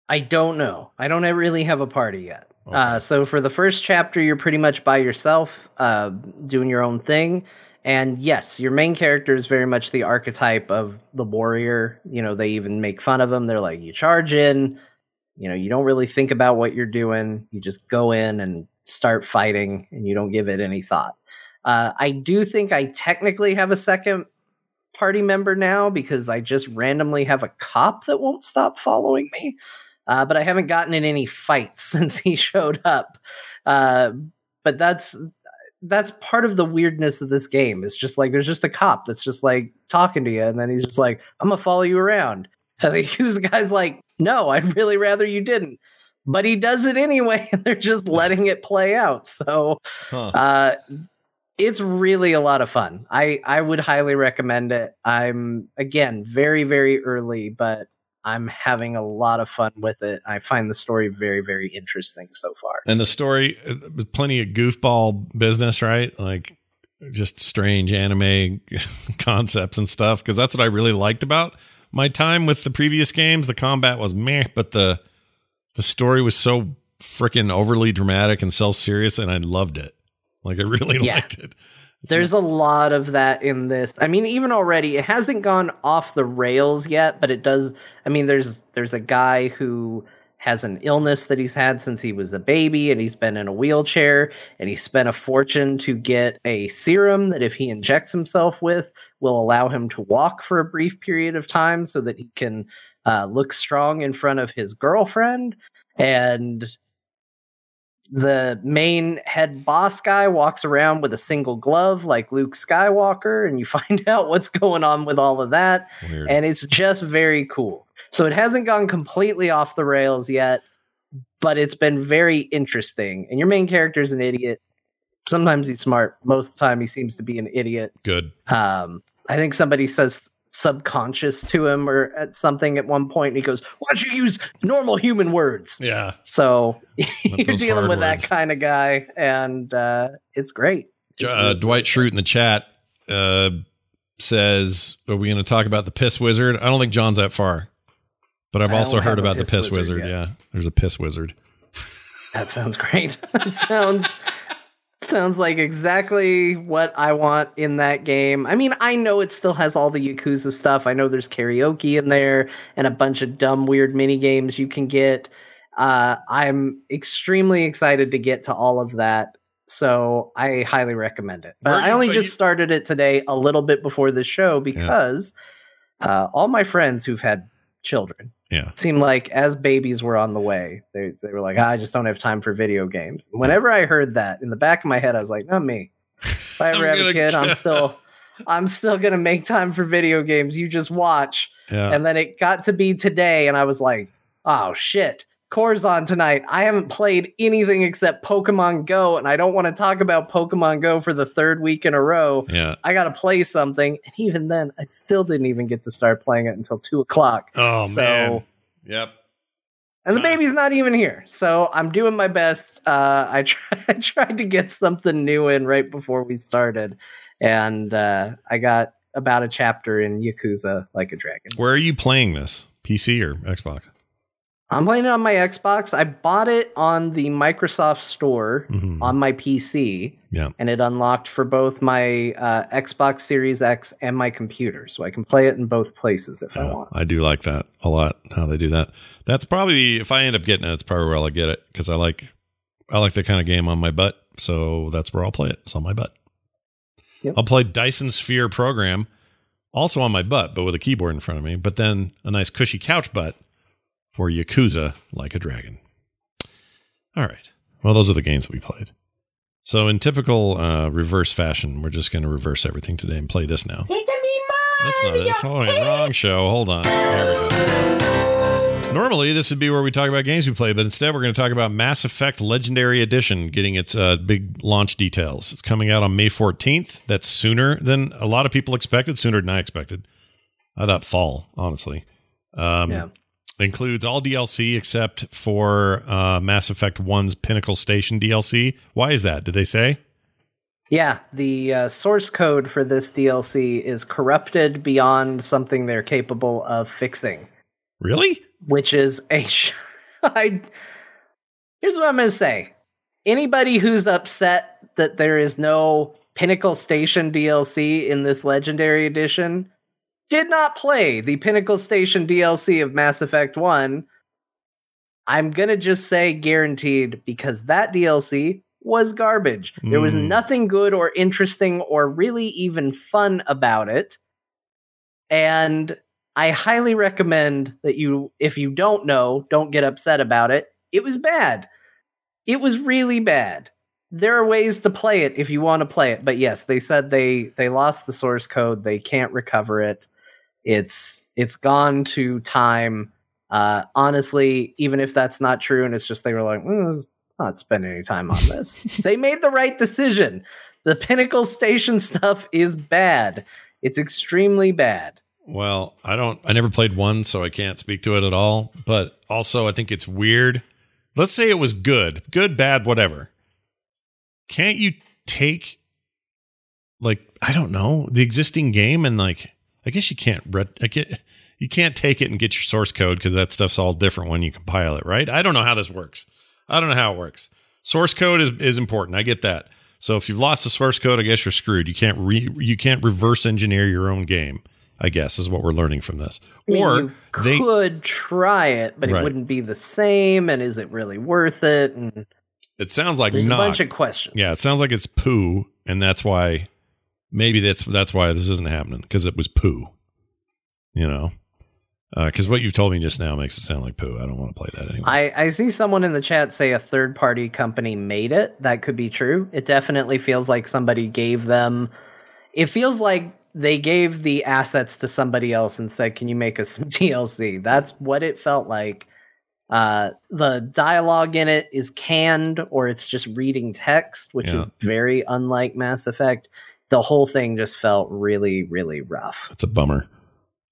I don't know. I don't really have a party yet. Okay. Uh, so for the first chapter, you're pretty much by yourself, uh, doing your own thing. And yes, your main character is very much the archetype of the warrior. You know, they even make fun of him. They're like, you charge in, you know, you don't really think about what you're doing. You just go in and start fighting and you don't give it any thought. Uh, I do think I technically have a second party member now because I just randomly have a cop that won't stop following me. Uh, but I haven't gotten in any fights since he showed up. Uh, but that's that's part of the weirdness of this game. It's just like there's just a cop that's just like talking to you, and then he's just like, "I'm gonna follow you around." And the guy's like, "No, I'd really rather you didn't." But he does it anyway, and they're just letting it play out. So Huh. uh, it's really a lot of fun. I I would highly recommend it. I'm again very very early, but I'm having a lot of fun with it. I find the story very very interesting so far. And the story, uh, plenty of goofball business, right? Like just strange anime concepts and stuff. Because that's what I really liked about my time with the previous games. The combat was meh, but the the story was so freaking overly dramatic and self serious, and I loved it. Like I really Yeah. liked it. There's a lot of that in this. I mean, even already, it hasn't gone off the rails yet, but it does. I mean, there's there's a guy who has an illness that he's had since he was a baby, and he's been in a wheelchair, and he spent a fortune to get a serum that, if he injects himself with, will allow him to walk for a brief period of time, so that he can uh, look strong in front of his girlfriend. And the main head boss guy walks around with a single glove like Luke Skywalker, and you find out what's going on with all of that. Weird. And it's just very cool. So it hasn't gone completely off the rails yet, but it's been very interesting. And your main character is an idiot. Sometimes he's smart. Most of the time, he seems to be an idiot. Good. Um, I think somebody says subconscious to him or at something at one point, and he goes, "Why don't you use normal human words?" Yeah. So you're dealing with words. that kind of guy, and uh, it's great. It's Uh, really Dwight Schrute in the chat uh, says, "Are we going to talk about the piss wizard?" I don't think John's that far, but I've I also heard have a about the piss piss wizard wizard. Yeah, there's a piss wizard. That sounds great. it sounds sounds like exactly what I want in that game. I mean, I know it still has all the Yakuza stuff. I know there's karaoke in there and a bunch of dumb, weird mini games you can get. Uh, I'm extremely excited to get to all of that. So I highly recommend it. But I only but just you- started it today, a little bit before the show, because uh, all my friends who've had children Yeah. seemed like as babies were on the way, they, they were like, "Ah, I just don't have time for video games. Whenever I heard that in the back of my head, I was like, not me. If I ever have a kid, I'm still I'm still gonna make time for video games. You just watch. Yeah. And then it got to be today, and I was like, oh shit. Core's on tonight. I haven't played anything except Pokemon Go, and I don't want to talk about Pokemon Go for the third week in a row. yeah. I gotta play something. And even then, I still didn't even get to start playing it until two o'clock. Oh So- man. Yep. And the baby's not even here. So I'm doing my best. Uh, I, try, I tried to get something new in right before we started. and uh, I got about a chapter in Yakuza Like a Dragon. Where are you playing this? PC or Xbox? I'm playing it on my Xbox. I bought it on the Microsoft Store Mhm. on my PC. Yeah. And it unlocked for both my uh, Xbox Series X and my computer. So I can play it in both places if I want. I do like that a lot. How they do that. That's probably if I end up getting it, it's probably where I'll get it because I like I like that kind of game on my butt. So that's where I'll play it. It's on my butt. Yep. I'll play Dyson Sphere program also on my butt, but with a keyboard in front of me. But then a nice cushy couch butt for Yakuza like a dragon. All right. Well, those are the games that we played. So in typical uh, reverse fashion, we're just going to reverse everything today and play this now. That's not it. Oh, wrong show. Hold on. There we go. Normally, this would be where we talk about games we play, but instead, we're going to talk about Mass Effect Legendary Edition getting its uh, big launch details. It's coming out on May 14th. That's sooner than a lot of people expected, sooner than I expected. I thought fall, honestly. Um, Yeah. Includes all DLC except for uh, Mass Effect 1's Pinnacle Station DLC. Why is that? Did they say? Yeah, the uh, source code for this DLC is corrupted beyond something they're capable of fixing, Really? which is a. Sh- I, here's what I'm going to say. Anybody who's upset that there is no Pinnacle Station DLC in this Legendary Edition did not play the Pinnacle Station DLC of Mass Effect 1. I'm going to just say guaranteed because that DLC was garbage. There was Mm. nothing good or interesting or really even fun about it. And I highly recommend that you, if you don't know, don't get upset about it. It was bad. It was really bad. There are ways to play it if you want to play it, but yes, they said they they lost the source code. They can't recover it. It's it's gone to time. Uh, honestly, even if that's not true, and it's just they were like, mm, not spend any time on this. they made the right decision. The Pinnacle Station stuff is bad. It's extremely bad. Well, I don't. I never played one, so I can't speak to it at all. But also, I think it's weird. Let's say it was good, good, bad, whatever. Can't you take, like, I don't know, the existing game and like, I guess you can't. Ret- I get, you can't take it and get your source code because that stuff's all different when you compile it, right? I don't know how this works. I don't know how it works. Source code is is important. I get that. So if you've lost the source code, I guess you're screwed. You can't re you can't reverse engineer your own game. I guess is what we're learning from this. I mean, or you they could try it, but Right. it wouldn't be the same. And is it really worth it? And it sounds like there's not. a bunch of questions. yeah, it sounds like it's poo, and that's why maybe that's that's why this isn't happening because it was poo. You know, because what you've told me just now makes it sound like poo. I don't want to play that anymore. I, I see someone in the chat say a third party company made it. That could be true. It definitely feels like somebody gave them. It feels like they gave the assets to somebody else and said, "Can you make us some DLC?" That's what it felt like. Uh, the dialogue in it is canned, or it's just reading text, which Yeah. is very unlike Mass Effect. The whole thing just felt really, really rough. That's a bummer.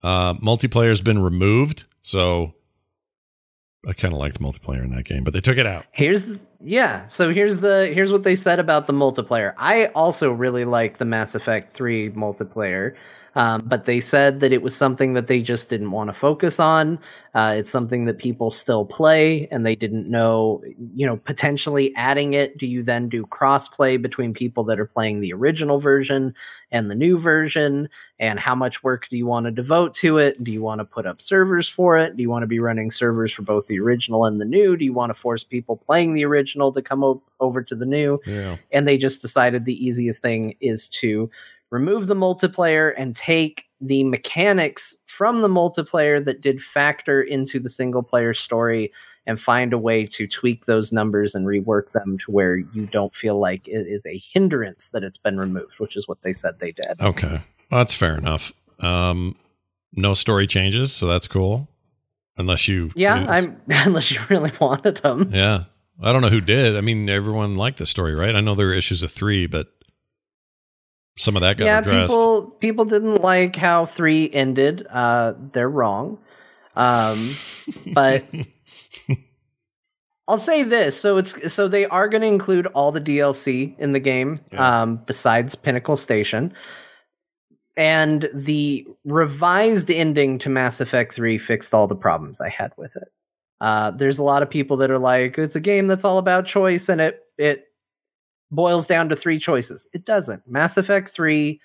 Uh, multiplayer's been removed, so I kind of liked multiplayer in that game, but they took it out. Here's the, yeah. So here's the here's what they said about the multiplayer. I also really like the Mass Effect 3 multiplayer. Um, but they said that it was something that they just didn't want to focus on. Uh, it's something that people still play, and they didn't know, you know, potentially adding it. Do you then do crossplay between people that are playing the original version and the new version? And how much work do you want to devote to it? Do you want to put up servers for it? Do you want to be running servers for both the original and the new? Do you want to force people playing the original to come o- over to the new? Yeah. and they just decided the easiest thing is to remove the multiplayer and take the mechanics from the multiplayer that did factor into the single player story and find a way to tweak those numbers and rework them to where you don't feel like it is a hindrance that it's been removed, which is what they said they did. Okay. Well, that's fair enough. Um, no story changes, so that's cool. Unless you, Yeah, I'm unless you really wanted them. yeah. I don't know who did. I mean, everyone liked the story, right? I know there were issues of three, but some of that got yeah, addressed. people people didn't like how three ended. Uh, they're wrong. Um, but I'll say this. So it's so they are going to include all the DLC in the game, Yeah. um, besides Pinnacle Station. And the revised ending to Mass Effect 3 fixed all the problems I had with it. Uh, there's a lot of people that are like, it's a game that's all about choice and it it boils down to three choices. It doesn't. Mass Effect 3,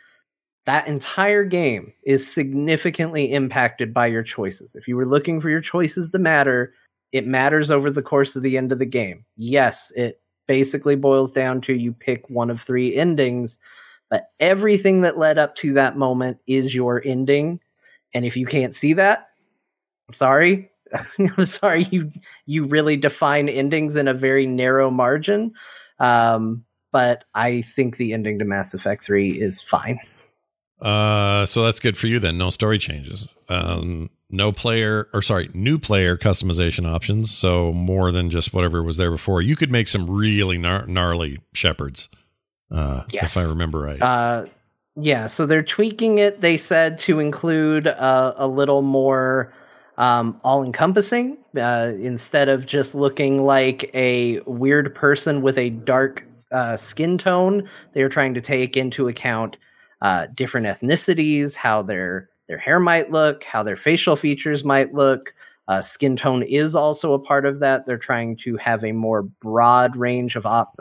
that entire game is significantly impacted by your choices. If you were looking for your choices to matter, it matters over the course of the end of the game. Yes, it basically boils down to you pick one of three endings, but everything that led up to that moment is your ending. And if you can't see that, I'm sorry. I'm sorry you you really define endings in a very narrow margin. Um, but I think the ending to Mass Effect 3 is fine. Uh, so that's good for you then. No story changes. Um, no player or sorry, new player customization options. So more than just whatever was there before. You could make some really gnar- gnarly Shepards. Uh, Yes. if I remember right. Uh, yeah, so they're tweaking it. They said to include uh, a little more um, all encompassing uh, instead of just looking like a weird person with a dark uh, skin tone. They are trying to take into account uh, different ethnicities, how their their hair might look, how their facial features might look. Uh, skin tone is also a part of that. They're trying to have a more broad range of op-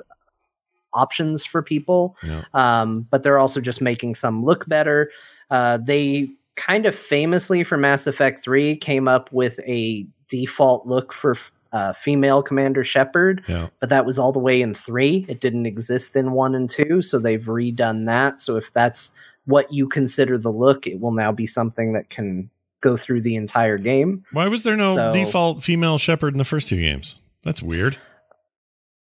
options for people Yeah. um, but they're also just making some look better. Uh, they kind of famously for Mass Effect 3 came up with a default look for uh, female Commander Shepard, Yeah. but that was all the way in 3. It didn't exist in 1 and 2, so they've redone that. So if that's what you consider the look, it will now be something that can go through the entire game. Why was there no So- default female Shepard in the first two games? That's weird.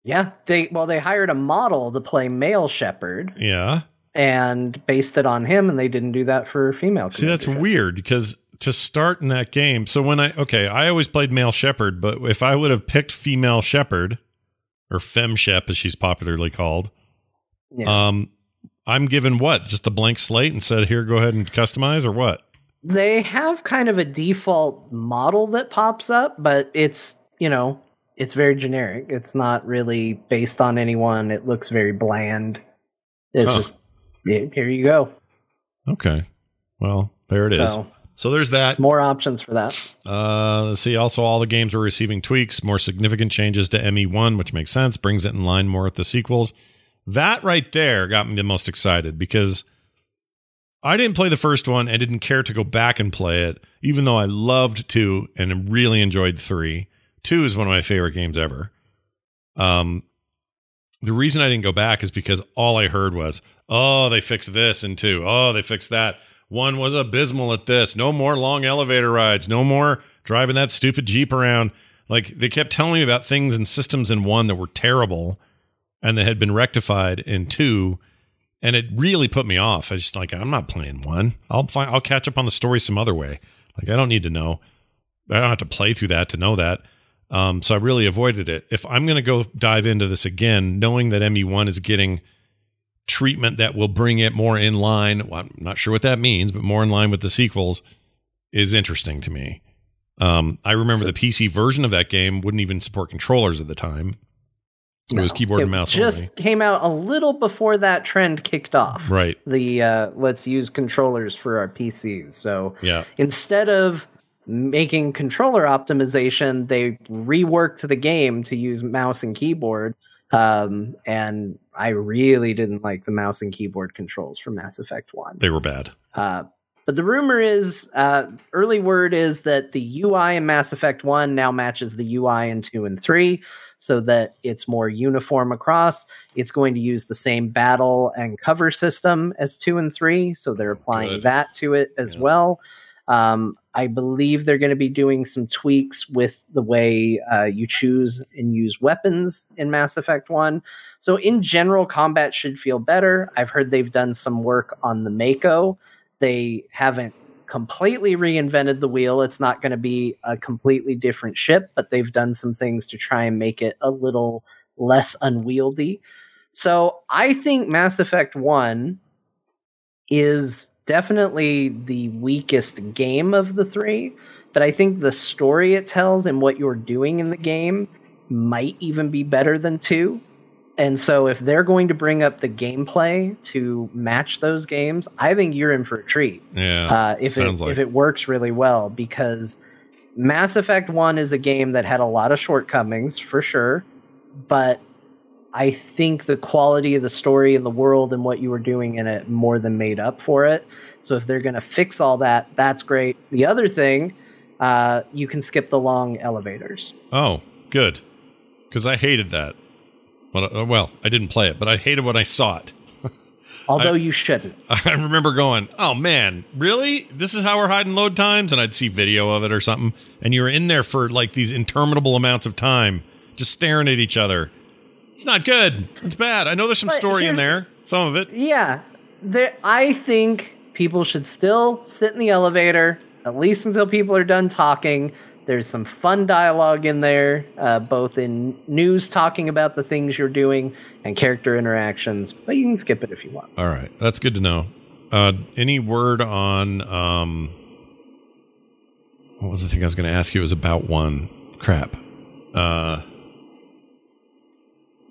Yeah, they well they hired a model to play male Shepard Yeah. and based it on him and they didn't do that for female. See, that's Commander weird because to start in that game, so when I okay, I always played male Shepard, but if I would have picked female Shepard or fem shep as she's popularly called, Yeah. um, I'm given what? Just a blank slate and said, "Here, go ahead and customize," or what? they have kind of a default model that pops up, but it's, you know, it's very generic. It's not really based on anyone. It looks very bland. It's Huh. just here you go. Okay, well, there it is. So, there's that. more options for that. Uh, let's see. Also, all the games are receiving tweaks, more significant changes to ME1, which makes sense, brings it in line more with the sequels. That right there got me the most excited because I didn't play the first one and didn't care to go back and play it, even though I loved two and really enjoyed three. Two is one of my favorite games ever. Um, the reason I didn't go back is because all I heard was, "Oh, they fixed this," and two, "Oh, they fixed that." One was abysmal at this. No more long elevator rides. No more driving that stupid Jeep around. Like they kept telling me about things and systems in one that were terrible and that had been rectified in two. And it really put me off. I just like, I'm not playing one. I'll find, I'll catch up on the story some other way. Like I don't need to know. I don't have to play through that to know that. Um, so I really avoided it. If I'm going to go dive into this again, knowing that ME1 is getting treatment that will bring it more in line. Well, I'm not sure what that means, but more in line with the sequels is interesting to me. Um, I remember the PC version of that game wouldn't even support controllers at the time. It was No, keyboard and mouse just only. came out a little before that trend kicked off. Right. The uh, let's use controllers for our PCs. So Yeah. instead of making controller optimization, they reworked the game to use mouse and keyboard. Um, and I really didn't like the mouse and keyboard controls for Mass Effect 1. They were bad. Uh, but the rumor is, uh, early word is that the UI in Mass Effect 1 now matches the UI in 2 and 3 so that it's more uniform across. It's going to use the same battle and cover system as 2 and 3, so they're applying Good. that to it as Yeah. well. Um, I believe they're going to be doing some tweaks with the way uh, you choose and use weapons in Mass Effect 1. So, in general, combat should feel better. I've heard they've done some work on the Mako. They haven't completely reinvented the wheel. It's not going to be a completely different ship, but they've done some things to try and make it a little less unwieldy. So, I think Mass Effect 1 is definitely the weakest game of the three, but I think the story it tells and what you're doing in the game might even be better than two. And so, if they're going to bring up the gameplay to match those games, I think you're in for a treat. Yeah. Uh, if it like. if it works really well, because Mass Effect One is a game that had a lot of shortcomings for sure, but I think the quality of the story and the world and what you were doing in it more than made up for it. So if they're going to fix all that, that's great. The other thing, uh, you can skip the long elevators. Oh, good. Because I hated that. Well, I didn't play it, but I hated when I saw it. Although you shouldn't. I remember going, "Oh man, really? This is how we're hiding load times?" And I'd see video of it or something, and you were in there for like these interminable amounts of time, just staring at each other. It's not good. It's bad. I know there's some But story in there, some of it. Yeah, there. I think people should still sit in the elevator at least until people are done talking. There's some fun dialogue in there, uh, both in news talking about the things you're doing and character interactions. But you can skip it if you want. All right, that's good to know. Uh, any word on um, what was the thing I was going to ask you? It was about one. Crap. Uh,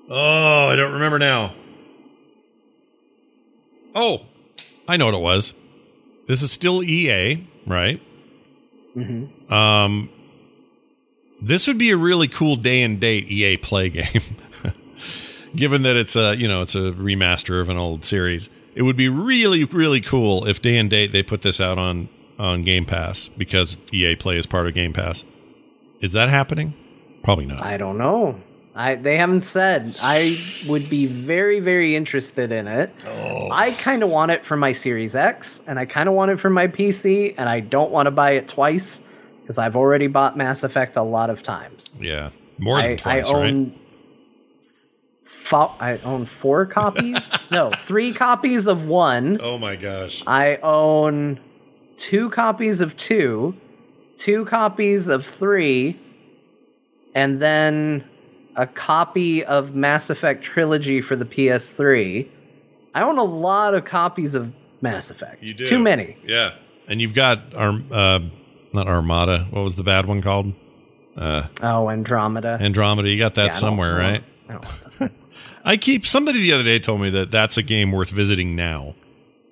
oh, I don't remember now. Oh, I know what it was. This is still EA, right? hmm Um, this would be a really cool day and date EA play game. Given that it's a you know it's a remaster of an old series, it would be really really cool if day and date they put this out on on Game Pass because EA Play is part of Game Pass. Is that happening? Probably not. I don't know. I they haven't said. I would be very very interested in it. oh, I kind of want it for my Series X, and I kind of want it for my PC, and I don't want to buy it twice because I've already bought Mass Effect a lot of times. yeah, more than I, twice, I right? own fo- I own four copies. no, three copies of one. Oh my gosh! I own two copies of two, two copies of three, and then a copy of Mass Effect Trilogy for the PS3. I own a lot of copies of Mass Effect. You do Too many. Yeah, and you've got Arm, uh, not Armada. What was the bad one called? Uh, Oh, Andromeda. Andromeda. You got that Yeah, somewhere, right? I. I keep somebody the other day told me that that's a game worth visiting now.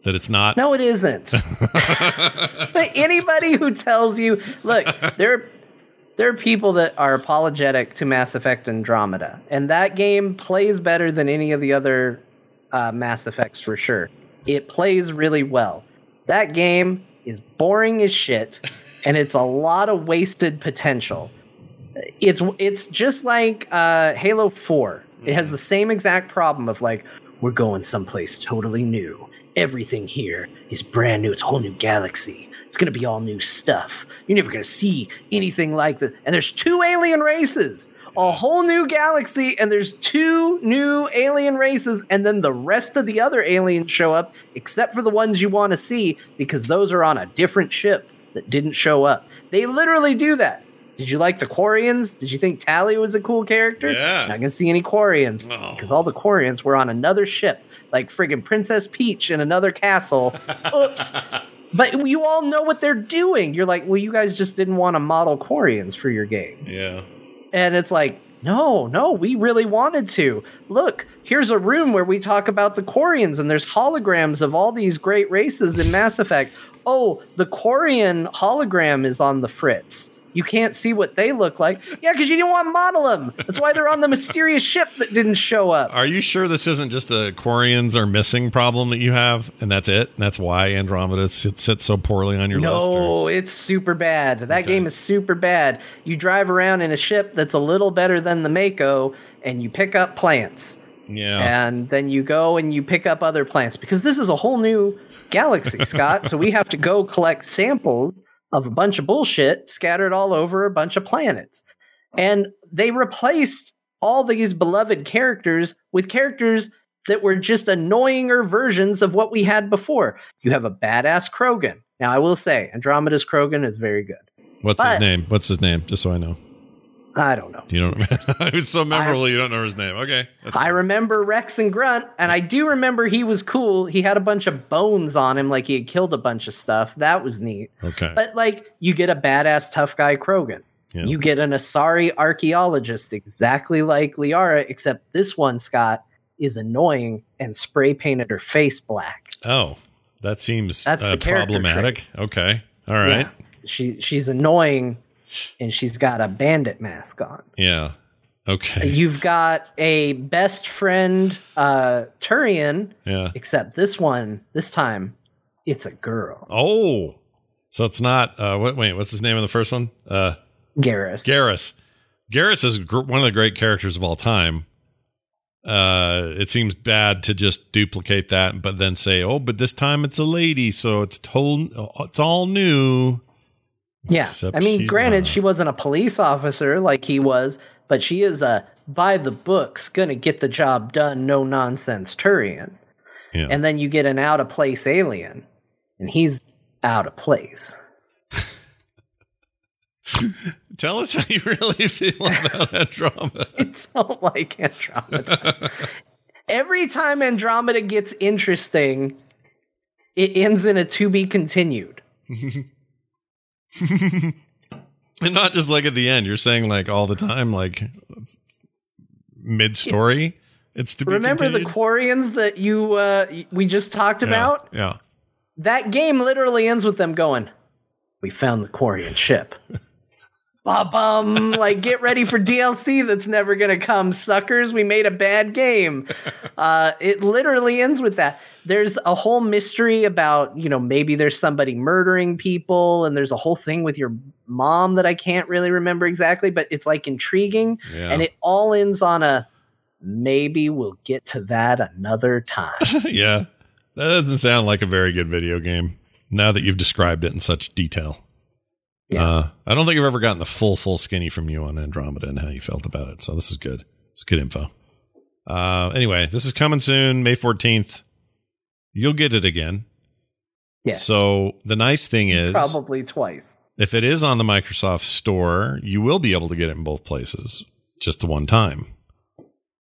That it's not. No, it isn't. But Anybody who tells you, look, there, there are people that are apologetic to Mass Effect Andromeda, and that game plays better than any of the other uh, Mass Effects for sure. It plays really well. That game is boring as shit, and it's a lot of wasted potential. It's it's just like uh, Halo Four. It has the same exact problem of like we're going someplace totally new. Everything here is brand new. It's a whole new galaxy. It's gonna be all new stuff. You're never gonna see anything like this. And there's two alien races, a whole new galaxy, and there's two new alien races, and then the rest of the other aliens show up, except for the ones you want to see, because those are on a different ship that didn't show up. They literally do that. Did you like the Quarians? Did you think Tali was a cool character? Yeah. Not gonna see any Quarians Oh. because all the Quarians were on another ship, like friggin' Princess Peach in another castle. Oops. But you all know what they're doing. You're like, well, you guys just didn't want to model Quarians for your game. Yeah. And it's like, no, no, we really wanted to. Look, here's a room where we talk about the Quarians, and there's holograms of all these great races in Mass Effect. Oh, the Quarian hologram is on the fritz. You can't see what they look like. Yeah, because you didn't want to model them. That's why they're on the mysterious ship that didn't show up. Are you sure this isn't just a Quarians are missing problem that you have, and that's it? And That's why Andromeda sits, so poorly on your list. No, it's super bad. That Okay. game is super bad. You drive around in a ship that's a little better than the Mako, and you pick up plants. Yeah. and then you go and you pick up other plants because this is a whole new galaxy, Scott. so we have to go collect samples of a bunch of bullshit scattered all over a bunch of planets. And they replaced all these beloved characters with characters that were just annoyinger versions of what we had before. You have a badass Krogan. Now, I will say, Andromeda's Krogan is very good. What's his name? What's his name? Just so I know. I don't know. You don't. it was so memorable. you don't know his name. Okay. I remember Wrex and Grunt, and I do remember he was cool. He had a bunch of bones on him, like he had killed a bunch of stuff. That was neat. okay. But like, you get a badass tough guy Krogan. Yeah. You get an Asari archaeologist exactly like Liara, except this one, Scott, is annoying and spray painted her face black. Oh, that seems That's uh, problematic. Okay. All right. Yeah. She she's annoying and she's got a bandit mask on. Yeah. Okay. You've got a best friend uh Turian, Yeah. except this one, this time, it's a girl. Oh. So it's not uh what wait, what's his name in the first one? Uh Garrus. Garrus. Garrus is gr- one of the great characters of all time. Uh, it seems bad to just duplicate that, but then say, "Oh, but this time it's a lady, so it's told it's all new." Yeah. Except I mean, granted, not. she wasn't a police officer like he was, but she is a by the books, gonna get the job done, no nonsense Turian. Yeah. And then you get an out of place alien, and he's out of place. Tell us how you really feel about Andromeda. I don't like Andromeda. Every time Andromeda gets interesting, it ends in a to be continued. and not just like at the end. You're saying like all the time, like mid story. It's to be Remember the continued? Quarians that you uh, we just talked Yeah, about? Yeah. That game literally ends with them going, "We found the Quarian ship." Ba-bum, like get ready for DLC that's never gonna come, suckers. We made a bad game. Uh, it literally ends with that. There's a whole mystery about, you know, maybe there's somebody murdering people, and there's a whole thing with your mom that I can't really remember exactly, but it's like intriguing, Yeah. and it all ends on a maybe we'll get to that another time. yeah. That doesn't sound like a very good video game now that you've described it in such detail. Yeah. Uh, I don't think I've ever gotten the full, full skinny from you on Andromeda and how you felt about it. So this is good. It's good info. Uh, anyway, this is coming soon, May 14th. You'll get it again. yes. So the nice thing is, probably twice. if it is on the Microsoft Store, you will be able to get it in both places, just the one time,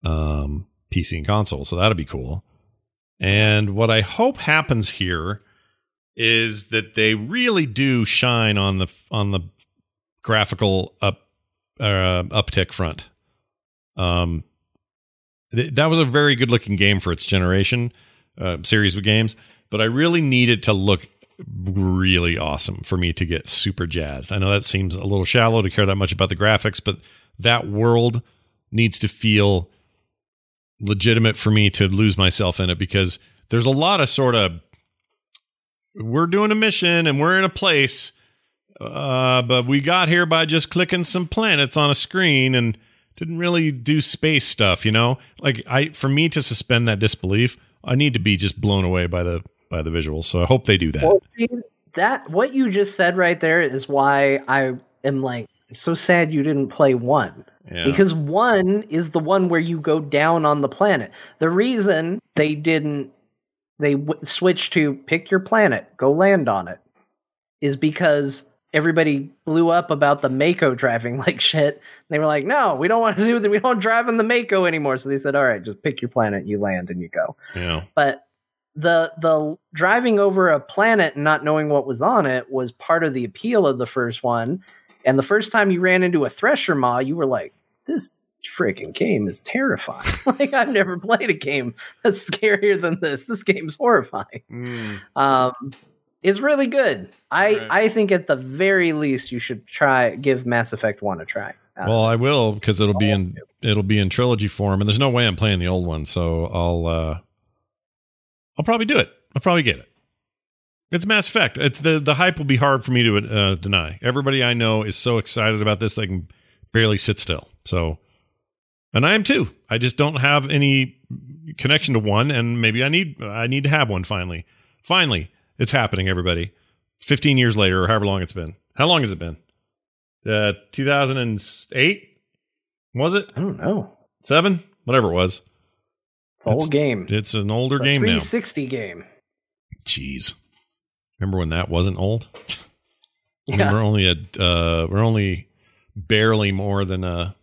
um, PC and console. So that'll be cool. And what I hope happens here is that they really do shine on the on the graphical up uh, uptick front. Um, th- that was a very good looking game for its generation uh, series of games, but I really need it to look really awesome for me to get super jazzed. I know that seems a little shallow to care that much about the graphics, but that world needs to feel legitimate for me to lose myself in it because there's a lot of sort of we're doing a mission and we're in a place uh, but we got here by just clicking some planets on a screen and didn't really do space stuff you know like i for me to suspend that disbelief i need to be just blown away by the by the visuals so i hope they do that Well, see, that what you just said right there is why I am like so sad you didn't play one. Yeah. Because one is the one where you go down on the planet. The reason they didn't they w- switched to pick your planet, go land on it, is because everybody blew up about the Mako driving like shit. They were like, "No, we don't want to do that. We don't drive in the Mako anymore." So they said, "All right, just pick your planet, you land, and you go." yeah but the the driving over a planet and not knowing what was on it was part of the appeal of the first one. And the first time you ran into a thresher maw, you were like, "This freaking game is terrifying!" like I've never played a game that's scarier than this. This game's horrifying. Um, it's really good. I Right. I think at the very least you should try give Mass Effect one a try. Uh, well i will because it'll be in it'll be in trilogy form and there's no way i'm playing the old one so i'll uh i'll probably do it i'll probably get it it's mass effect it's the the hype will be hard for me to uh, deny everybody i know is so excited about this they can barely sit still so and i am too. I just don't have any connection to one and maybe i need i need to have one finally. Finally it's happening everybody. 15 years later or however long it's been. How long has it been? Uh 2008 was it? I don't know. seven? Whatever it was. It's an old game. it's an older It's game now. 360 game. jeez. Remember when that wasn't old? I mean, Yeah. we're only at uh we're only barely more than a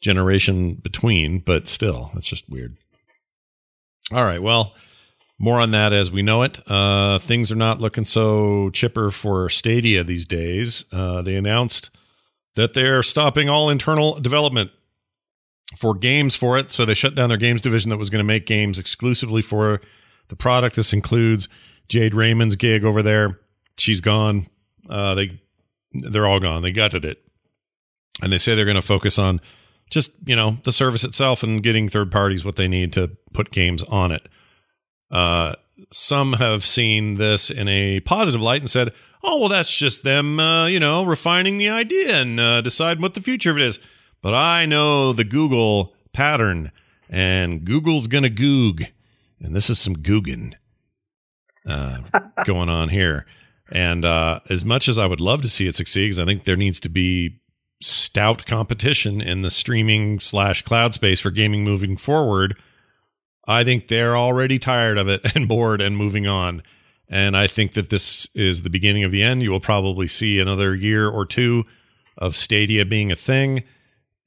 generation between but still it's just weird all right well more on that as we know it uh things are not looking so chipper for stadia these days uh they announced that they're stopping all internal development for games for it. So they shut down their games division that was going to make games exclusively for the product. This includes Jade Raymond's gig over there. She's gone. Uh, they they're all gone. They gutted it, and they say they're going to focus on just you know the service itself and getting third parties what they need to put games on it. Uh, some have seen this in a positive light and said, "Oh, well, that's just them, uh, you know, refining the idea and uh, deciding what the future of it is." But I know the Google pattern, and Google's gonna goog, and this is some googin' uh, going on here. And uh, as much as I would love to see it succeed, because I think there needs to be stout competition in the streaming slash cloud space for gaming moving forward, I think they're already tired of it and bored and moving on. And I think that this is the beginning of the end. You will probably see another year or two of Stadia being a thing.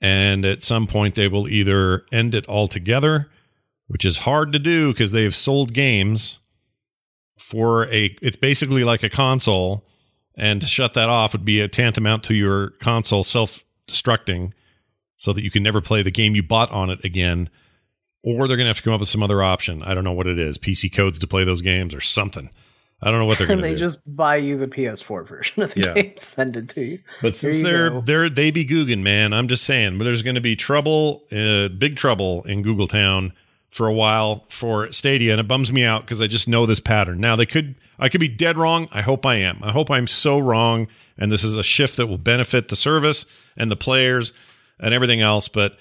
And at some point, they will either end it altogether, which is hard to do because they've sold games for a, it's basically like a console. And to shut that off would be a tantamount to your console self destructing so that you can never play the game you bought on it again. Or they're going to have to come up with some other option. I don't know what it is PC codes to play those games or something. I don't know what they're going to do. they just buy you the PS4 version of the Yeah. game, send it to you. But since you they're go. they're they be Googin, man, I'm just saying. But there's going to be trouble, uh, big trouble in Google Town for a while for Stadia, and it bums me out because I just know this pattern. Now they could, I could be dead wrong. I hope I am. I hope I'm so wrong, and this is a shift that will benefit the service and the players and everything else. But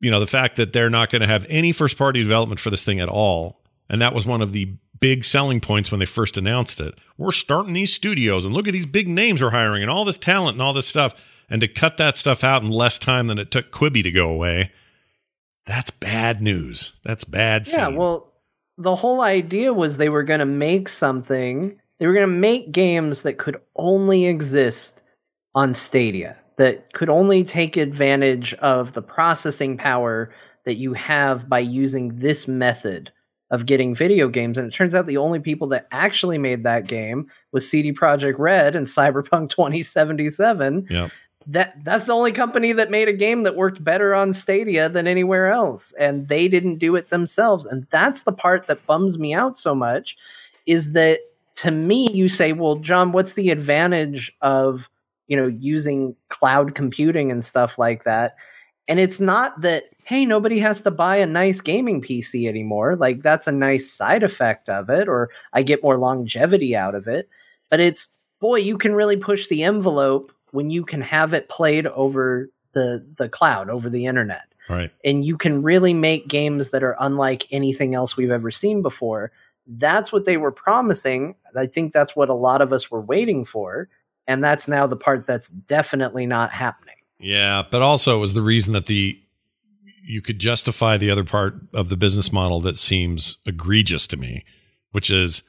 you know, the fact that they're not going to have any first party development for this thing at all, and that was one of the big selling points when they first announced it. We're starting these studios and look at these big names we're hiring and all this talent and all this stuff. And to cut that stuff out in less time than it took Quibi to go away, that's bad news. That's bad. Yeah, well, the whole idea was they were going to make something, they were going to make games that could only exist on Stadia, that could only take advantage of the processing power that you have by using this method of getting video games. And it turns out the only people that actually made that game was CD Projekt Red and Cyberpunk 2077 Yep. That that's the only company that made a game that worked better on Stadia than anywhere else and they didn't do it themselves. And that's the part that bums me out so much is that to me you say well John what's the advantage of you know using cloud computing and stuff like that? And it's not that hey nobody has to buy a nice gaming PC anymore like that's a nice side effect of it or I get more longevity out of it. But it's boy you can really push the envelope when you can have it played over the the cloud over the internet. Right. and you can really make games that are unlike anything else we've ever seen before. That's what they were promising. I think that's what a lot of us were waiting for. And that's now the part that's definitely not happening. Yeah, but also it was the reason that the you could justify the other part of the business model that seems egregious to me, which is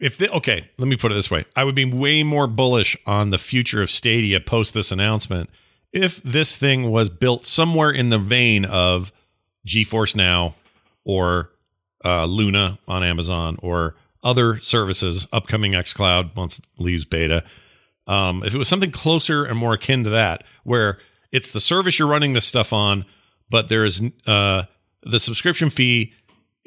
if the, okay, let me put it this way. I would be way more bullish on the future of Stadia post this announcement if this thing was built somewhere in the vein of GeForce Now or uh, Luna on Amazon or other services, upcoming xCloud once it leaves beta. Um, if it was something closer and more akin to that, where it's the service you're running this stuff on, but there is uh, the subscription fee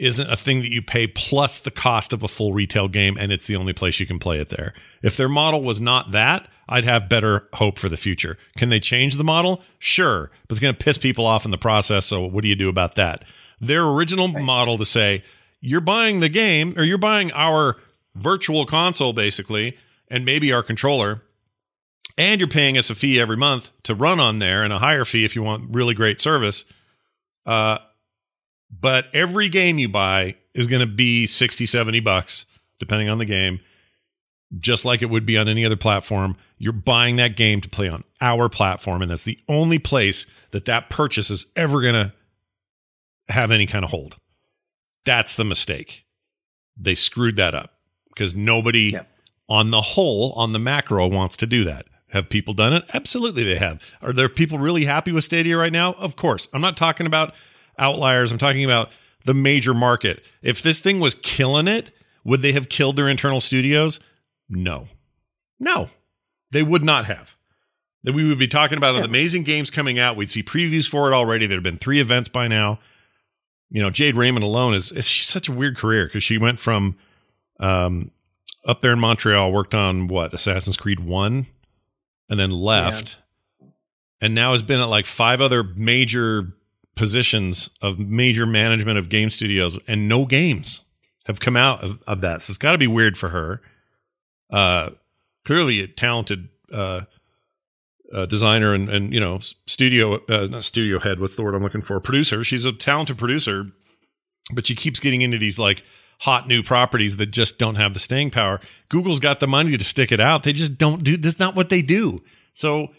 isn't a thing that you pay plus the cost of a full retail game, and it's the only place you can play it there. If their model was not that, I'd have better hope for the future. Can they change the model? Sure, but it's going to piss people off in the process. So what do you do about that? Their original model to say you're buying the game or you're buying our virtual console basically, and maybe our controller and you're paying us a fee every month to run on there and a higher fee if you want really great service. Uh, but every game you buy is going to be 60, 70 bucks, depending on the game, just like it would be on any other platform. You're buying that game to play on our platform, and that's the only place that that purchase is ever going to have any kind of hold. That's the mistake. They screwed that up because nobody Yep. on the whole, on the macro, wants to do that. Have people done it? Absolutely, they have. Are there people really happy with Stadia right now? Of course. I'm not talking about outliers. I'm talking about the major market. If this thing was killing it, would they have killed their internal studios? No. No, they would not have. that we would be talking about amazing games coming out. We'd see previews for it already. There have been three events by now. You know, Jade Raymond alone is, is she's such a weird career because she went from um, up there in Montreal, worked on what Assassin's Creed One, and then left, yeah. and now has been at like five other major positions of major management of game studios, and no games have come out of, of that. So it's got to be weird for her. Uh, clearly a talented uh, uh, designer and and you know studio uh, not studio head. What's the word I'm looking for? Producer. She's a talented producer, but she keeps getting into these like hot new properties that just don't have the staying power. Google's got the money to stick it out. They just don't do. That's not what they do. So.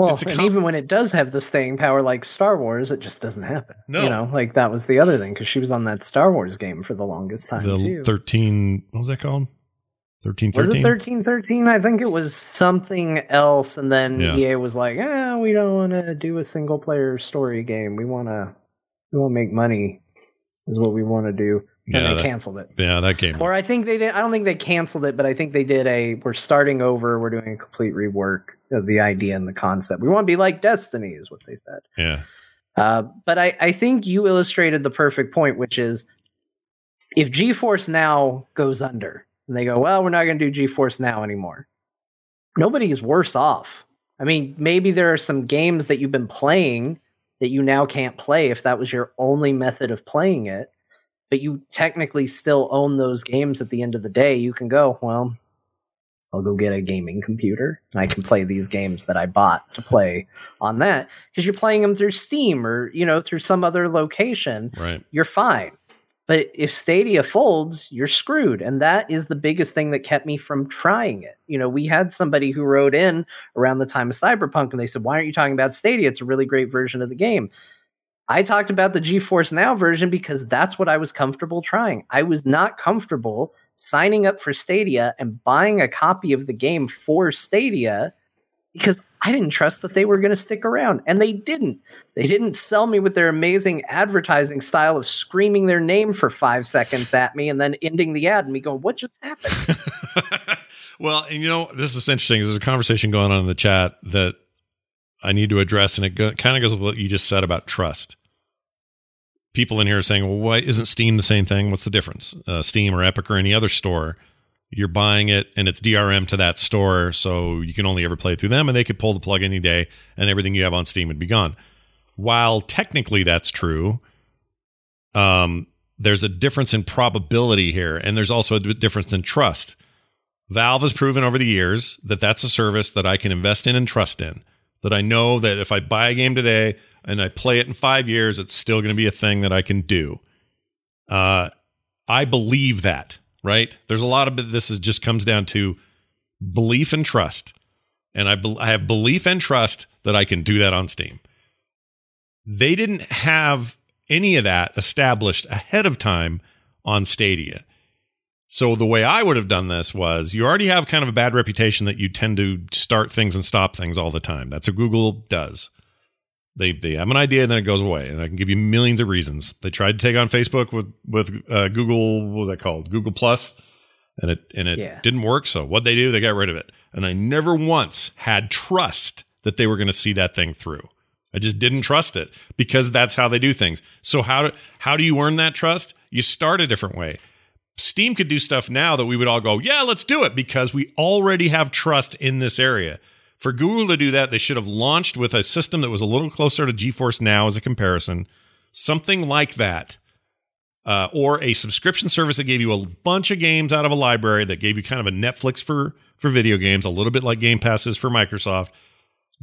Well, and com- even when it does have the staying power, like Star Wars, it just doesn't happen. No, you know, like that was the other thing because she was on that Star Wars game for the longest time. The too. thirteen, what was that called? Thirteen thirteen. Was it thirteen thirteen? I think it was something else, and then yeah. EA was like, "Ah, we don't want to do a single player story game. We want to, we want to make money, is what we want to do." And yeah, they that, canceled it. Yeah, that game. Or I think they did. I don't think they canceled it, but I think they did a. We're starting over. We're doing a complete rework of the idea and the concept. We want to be like Destiny, is what they said. Yeah. Uh, but I, I think you illustrated the perfect point, which is if GeForce Now goes under, and they go, well, we're not going to do GeForce Now anymore. Nobody's worse off. I mean, maybe there are some games that you've been playing that you now can't play if that was your only method of playing it, but you technically still own those games at the end of the day. You can go, well, I'll go get a gaming computer and I can play these games that I bought to play on that because you're playing them through Steam or, you know, through some other location. Right. You're fine. But if Stadia folds, you're screwed. And that is the biggest thing that kept me from trying it. You know, we had somebody who wrote in around the time of Cyberpunk and they said, Why aren't you talking about Stadia? It's a really great version of the game. I talked about the GeForce Now version because that's what I was comfortable trying. I was not comfortable signing up for Stadia and buying a copy of the game for Stadia because I didn't trust that they were going to stick around. And they didn't. They didn't sell me with their amazing advertising style of screaming their name for five seconds at me and then ending the ad and me going, What just happened? well, and you know, this is interesting. There's a conversation going on in the chat that I need to address, and it go- kind of goes with what you just said about trust. People in here are saying, Well, why isn't Steam the same thing? What's the difference? Uh, Steam or Epic or any other store you're buying it and it's DRM to that store, so you can only ever play through them, and they could pull the plug any day, and everything you have on Steam would be gone. While technically that's true, um, there's a difference in probability here, and there's also a difference in trust. Valve has proven over the years that that's a service that I can invest in and trust in. That I know that if I buy a game today and I play it in five years, it's still going to be a thing that I can do. Uh, I believe that right? There's a lot of this is just comes down to belief and trust. And I, be, I have belief and trust that I can do that on Steam. They didn't have any of that established ahead of time on Stadia. So the way I would have done this was you already have kind of a bad reputation that you tend to start things and stop things all the time. That's what Google does. They they have an idea and then it goes away, and I can give you millions of reasons. They tried to take on Facebook with with uh, Google. What was that called? Google Plus, and it and it yeah. didn't work. So what they do, they got rid of it. And I never once had trust that they were going to see that thing through. I just didn't trust it because that's how they do things. So how do, how do you earn that trust? You start a different way. Steam could do stuff now that we would all go, yeah, let's do it because we already have trust in this area. For Google to do that, they should have launched with a system that was a little closer to GeForce Now as a comparison, something like that. Uh, or a subscription service that gave you a bunch of games out of a library that gave you kind of a Netflix for for video games, a little bit like Game Passes for Microsoft.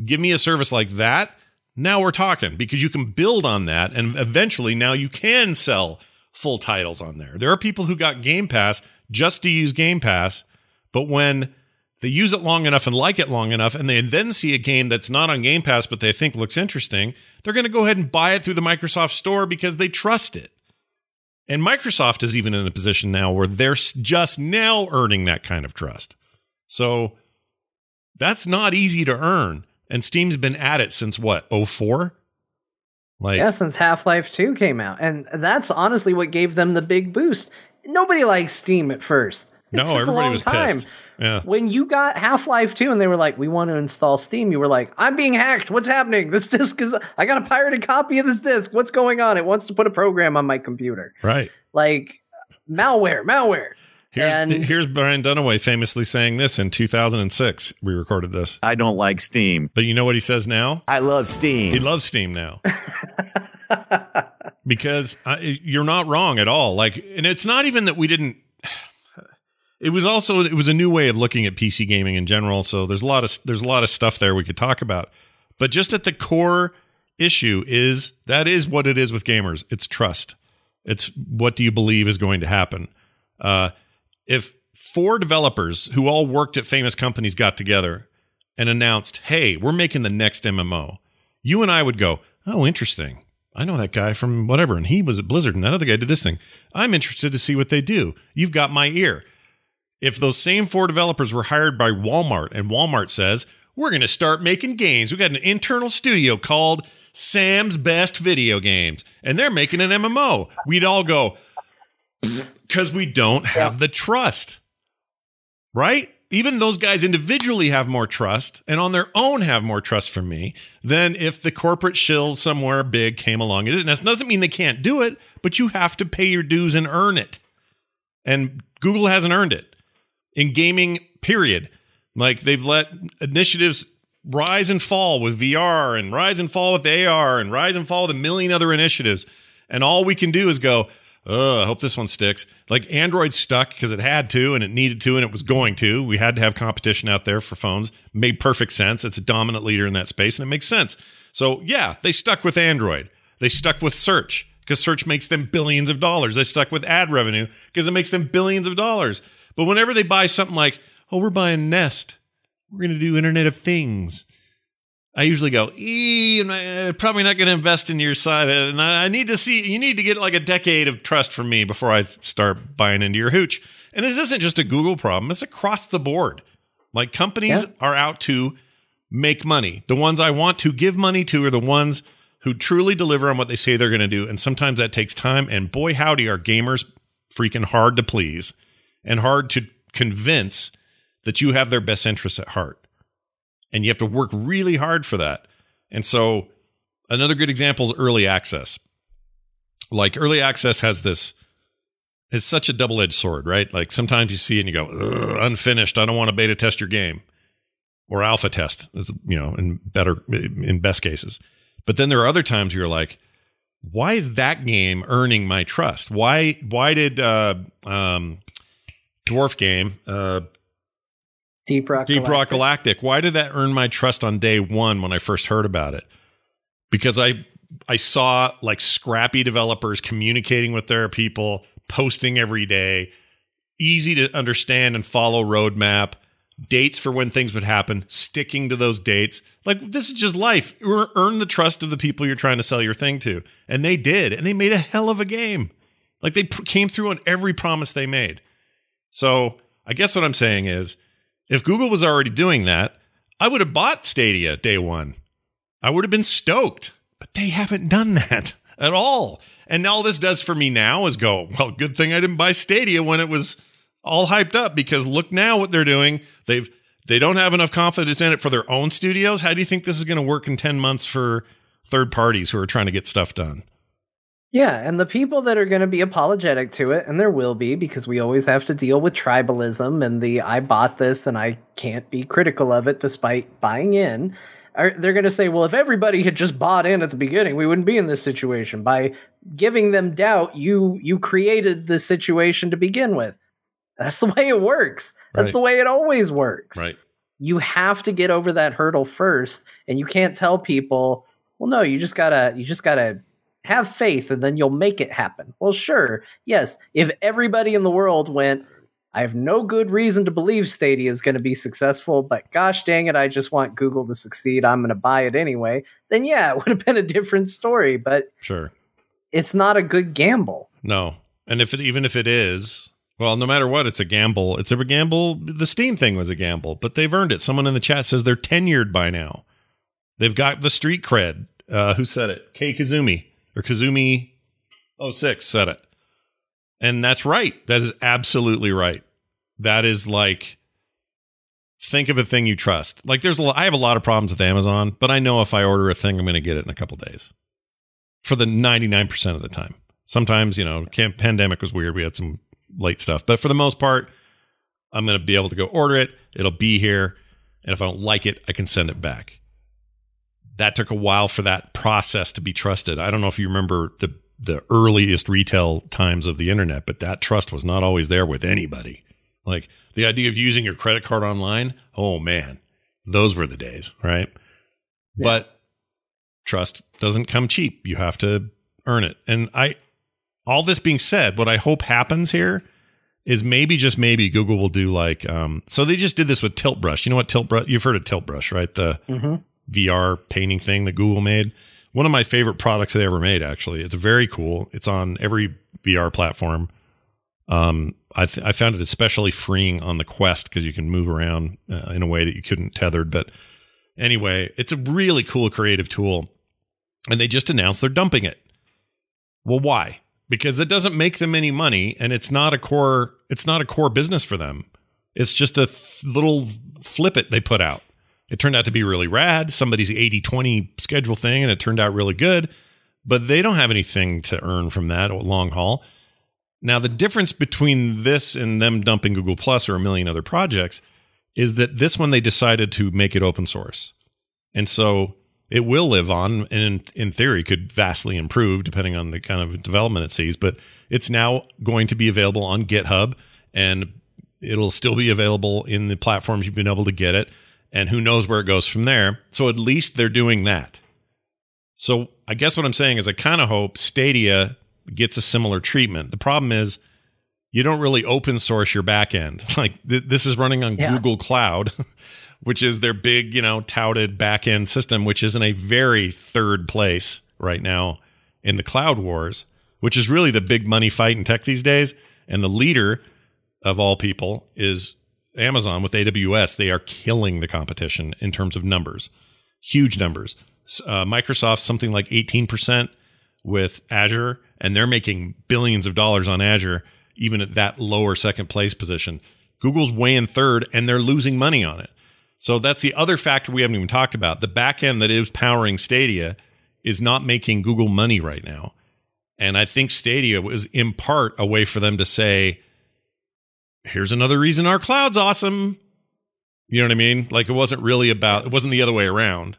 Give me a service like that. Now we're talking because you can build on that, and eventually now you can sell full titles on there. There are people who got Game Pass just to use Game Pass, but when they use it long enough and like it long enough, and they then see a game that's not on Game Pass but they think looks interesting, they're going to go ahead and buy it through the Microsoft Store because they trust it. And Microsoft is even in a position now where they're just now earning that kind of trust. So that's not easy to earn. And Steam's been at it since what, 04? Like Yeah, since Half-Life 2 came out. And that's honestly what gave them the big boost. Nobody likes Steam at first No, took a everybody was time. pissed. Yeah. When you got Half Life 2 and they were like, we want to install Steam, you were like, I'm being hacked. What's happening? This disc is, I got a pirated copy of this disc. What's going on? It wants to put a program on my computer. Right. Like, malware, malware. Here's And- here's Brian Dunaway famously saying this in 2006. We recorded this. I don't like Steam. But you know what he says now? I love Steam. He loves Steam now. because I, you're not wrong at all. Like, and it's not even that we didn't. It was also it was a new way of looking at PC gaming in general. So there's a lot of there's a lot of stuff there we could talk about. But just at the core issue is that is what it is with gamers. It's trust. It's what do you believe is going to happen. Uh, if four developers who all worked at famous companies got together and announced, "Hey, we're making the next MMO," you and I would go, "Oh, interesting. I know that guy from whatever, and he was at Blizzard, and that other guy did this thing. I'm interested to see what they do. You've got my ear." If those same four developers were hired by Walmart and Walmart says, we're going to start making games, we got an internal studio called Sam's Best Video Games, and they're making an MMO, we'd all go, because we don't have the trust. Right? Even those guys individually have more trust and on their own have more trust from me than if the corporate shills somewhere big came along and did it. And that doesn't mean they can't do it, but you have to pay your dues and earn it. And Google hasn't earned it in gaming, period. Like they've let initiatives rise and fall with VR and rise and fall with AR and rise and fall with a million other initiatives. And all we can do is go, oh, I hope this one sticks. Like Android stuck because it had to and it needed to and it was going to. We had to have competition out there for phones. Made perfect sense. It's a dominant leader in that space and it makes sense. So, yeah, they stuck with Android. They stuck with search because search makes them billions of dollars. They stuck with ad revenue because it makes them billions of dollars. But whenever they buy something like, oh, we're buying Nest, we're going to do Internet of Things. I usually go, e, uh, probably not going to invest in your side. uh, And I I need to see, you need to get like a decade of trust from me before I start buying into your hooch. And this isn't just a Google problem, it's across the board. Like companies Yeah. are out to make money. The ones I want to give money to are the ones who truly deliver on what they say they're going to do. And sometimes that takes time. And boy, howdy, are gamers freaking hard to please and hard to convince that you have their best interests at heart. And you have to work really hard for that. And so, another good example is early access. Like, early access has this, it's such a double edged sword, right? Like, sometimes you see and you go, unfinished. I don't want to beta test your game or alpha test, is, you know, in better, in best cases. But then there are other times you're like, why is that game earning my trust? Why, why did, uh, um, dwarf game, uh, Deep Rock. Deep Rock Galactic. Galactic. Why did that earn my trust on day one when I first heard about it? Because I I saw like scrappy developers communicating with their people, posting every day, easy to understand and follow roadmap, dates for when things would happen, sticking to those dates. Like this is just life. Earn the trust of the people you're trying to sell your thing to, and they did, and they made a hell of a game. Like they pr- came through on every promise they made. So I guess what I'm saying is, if Google was already doing that, I would have bought Stadia day one. I would have been stoked, but they haven't done that at all. And all this does for me now is go, well, good thing I didn't buy Stadia when it was all hyped up because look now what they're doing. They've they don't have enough confidence in it for their own studios. How do you think this is going to work in 10 months for third parties who are trying to get stuff done? Yeah, and the people that are going to be apologetic to it, and there will be because we always have to deal with tribalism and the I bought this and I can't be critical of it despite buying in. Are, they're going to say, well, if everybody had just bought in at the beginning, we wouldn't be in this situation. By giving them doubt, you you created the situation to begin with. That's the way it works. That's Right. the way it always works Right. you have to get over that hurdle first and you can't tell people well no you just gotta you just gotta have faith and then you'll make it happen well sure yes if everybody in the world went i have no good reason to believe stadia is going to be successful but gosh dang it i just want google to succeed i'm going to buy it anyway then yeah it would have been a different story but Sure. it's not a good gamble No. And if it even if it is, well, no matter what, it's a gamble. It's a gamble. The Steam thing was a gamble, but they've earned it. Someone in the chat says they're tenured by now. They've got the street cred. Uh, who said it? K Kazumi or Kazumi 06 said it. And that's right. That is absolutely right. that is like think of a thing you trust. Like there's a lot, I have a lot of problems with Amazon, but I know if I order a thing, I'm going to get it in a couple days. For the 99% of the time. Sometimes, you know, camp, pandemic was weird. We had some late stuff, but for the most part, I'm going to be able to go order it. It'll be here, and if I don't like it, I can send it back. That took a while for that process to be trusted. I don't know if you remember the the earliest retail times of the internet, but that trust was not always there with anybody. Like the idea of using your credit card online, oh man, those were the days, right? Yeah. But trust doesn't come cheap. You have to earn it. And I all this being said, what I hope happens here is maybe just maybe Google will do like um so they just did this with Tilt Brush. You know what Tilt Brush you've heard of Tilt Brush, right? The mm-hmm. VR painting thing that Google made. One of my favorite products they ever made actually. It's very cool. It's on every VR platform. Um I th- I found it especially freeing on the Quest because you can move around uh, in a way that you couldn't tethered, but anyway, it's a really cool creative tool. And they just announced they're dumping it. Well, why? because it doesn't make them any money and it's not a core it's not a core business for them it's just a th- little flip it they put out it turned out to be really rad somebody's 80-20 schedule thing and it turned out really good but they don't have anything to earn from that long haul. Now the difference between this and them dumping google plus or a million other projects is that this one they decided to make it open source. And so it will live on and in, theory could vastly improve depending on the kind of development it sees but it's now going to be available on github and it'll still be available in the platforms you've been able to get it and who knows where it goes from there so at least they're doing that so i guess what i'm saying is i kind of hope stadia gets a similar treatment the problem is you don't really open source your backend like th- this is running on yeah. google cloud which is their big, you know, touted back end system, which is in a very third place right now in the cloud wars, which is really the big money fight in tech these days. And the leader of all people is Amazon with AWS. They are killing the competition in terms of numbers, huge numbers. Uh, Microsoft something like 18% with Azure, and they're making billions of dollars on Azure, even at that lower second place position. Google's way in third, and they're losing money on it. So that's the other factor we haven't even talked about. The back end that is powering Stadia is not making Google money right now. And I think Stadia was in part a way for them to say, here's another reason our cloud's awesome. You know what I mean? Like it wasn't really about, it wasn't the other way around.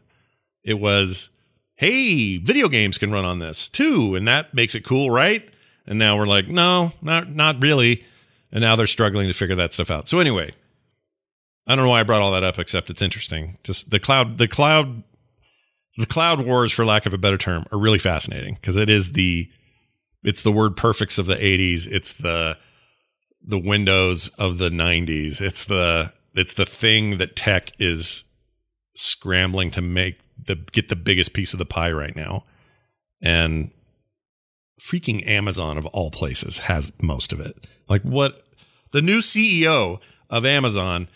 It was, hey, video games can run on this too. And that makes it cool, right? And now we're like, no, not, not really. And now they're struggling to figure that stuff out. So anyway, I don't know why I brought all that up, except it's interesting. Just the cloud, the cloud, the cloud wars, for lack of a better term, are really fascinating because it is the, it's the WordPerfects of the '80s. It's the, the Windows of the '90s. It's the, it's the thing that tech is scrambling to make the get the biggest piece of the pie right now, and freaking Amazon of all places has most of it. Like what the new CEO of Amazon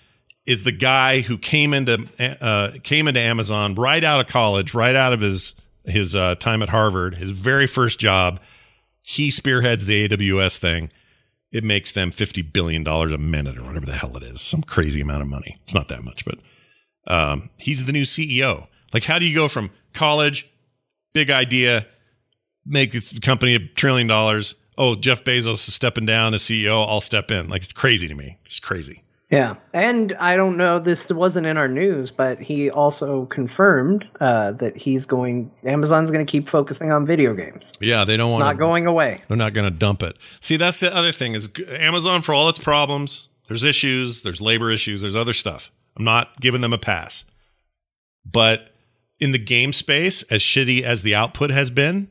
is the guy who came into uh, came into Amazon right out of college, right out of his his uh, time at Harvard, his very first job. He spearheads the AWS thing. It makes them fifty billion dollars a minute or whatever the hell it is, some crazy amount of money. It's not that much, but um, he's the new CEO. Like, how do you go from college, big idea, make the company a trillion dollars? Oh, Jeff Bezos is stepping down as CEO. I'll step in. Like, it's crazy to me. It's crazy. Yeah, and I don't know. This wasn't in our news, but he also confirmed uh, that he's going. Amazon's going to keep focusing on video games. Yeah, they don't want not going away. They're not going to dump it. See, that's the other thing is Amazon for all its problems. There's issues. There's labor issues. There's other stuff. I'm not giving them a pass, but in the game space, as shitty as the output has been,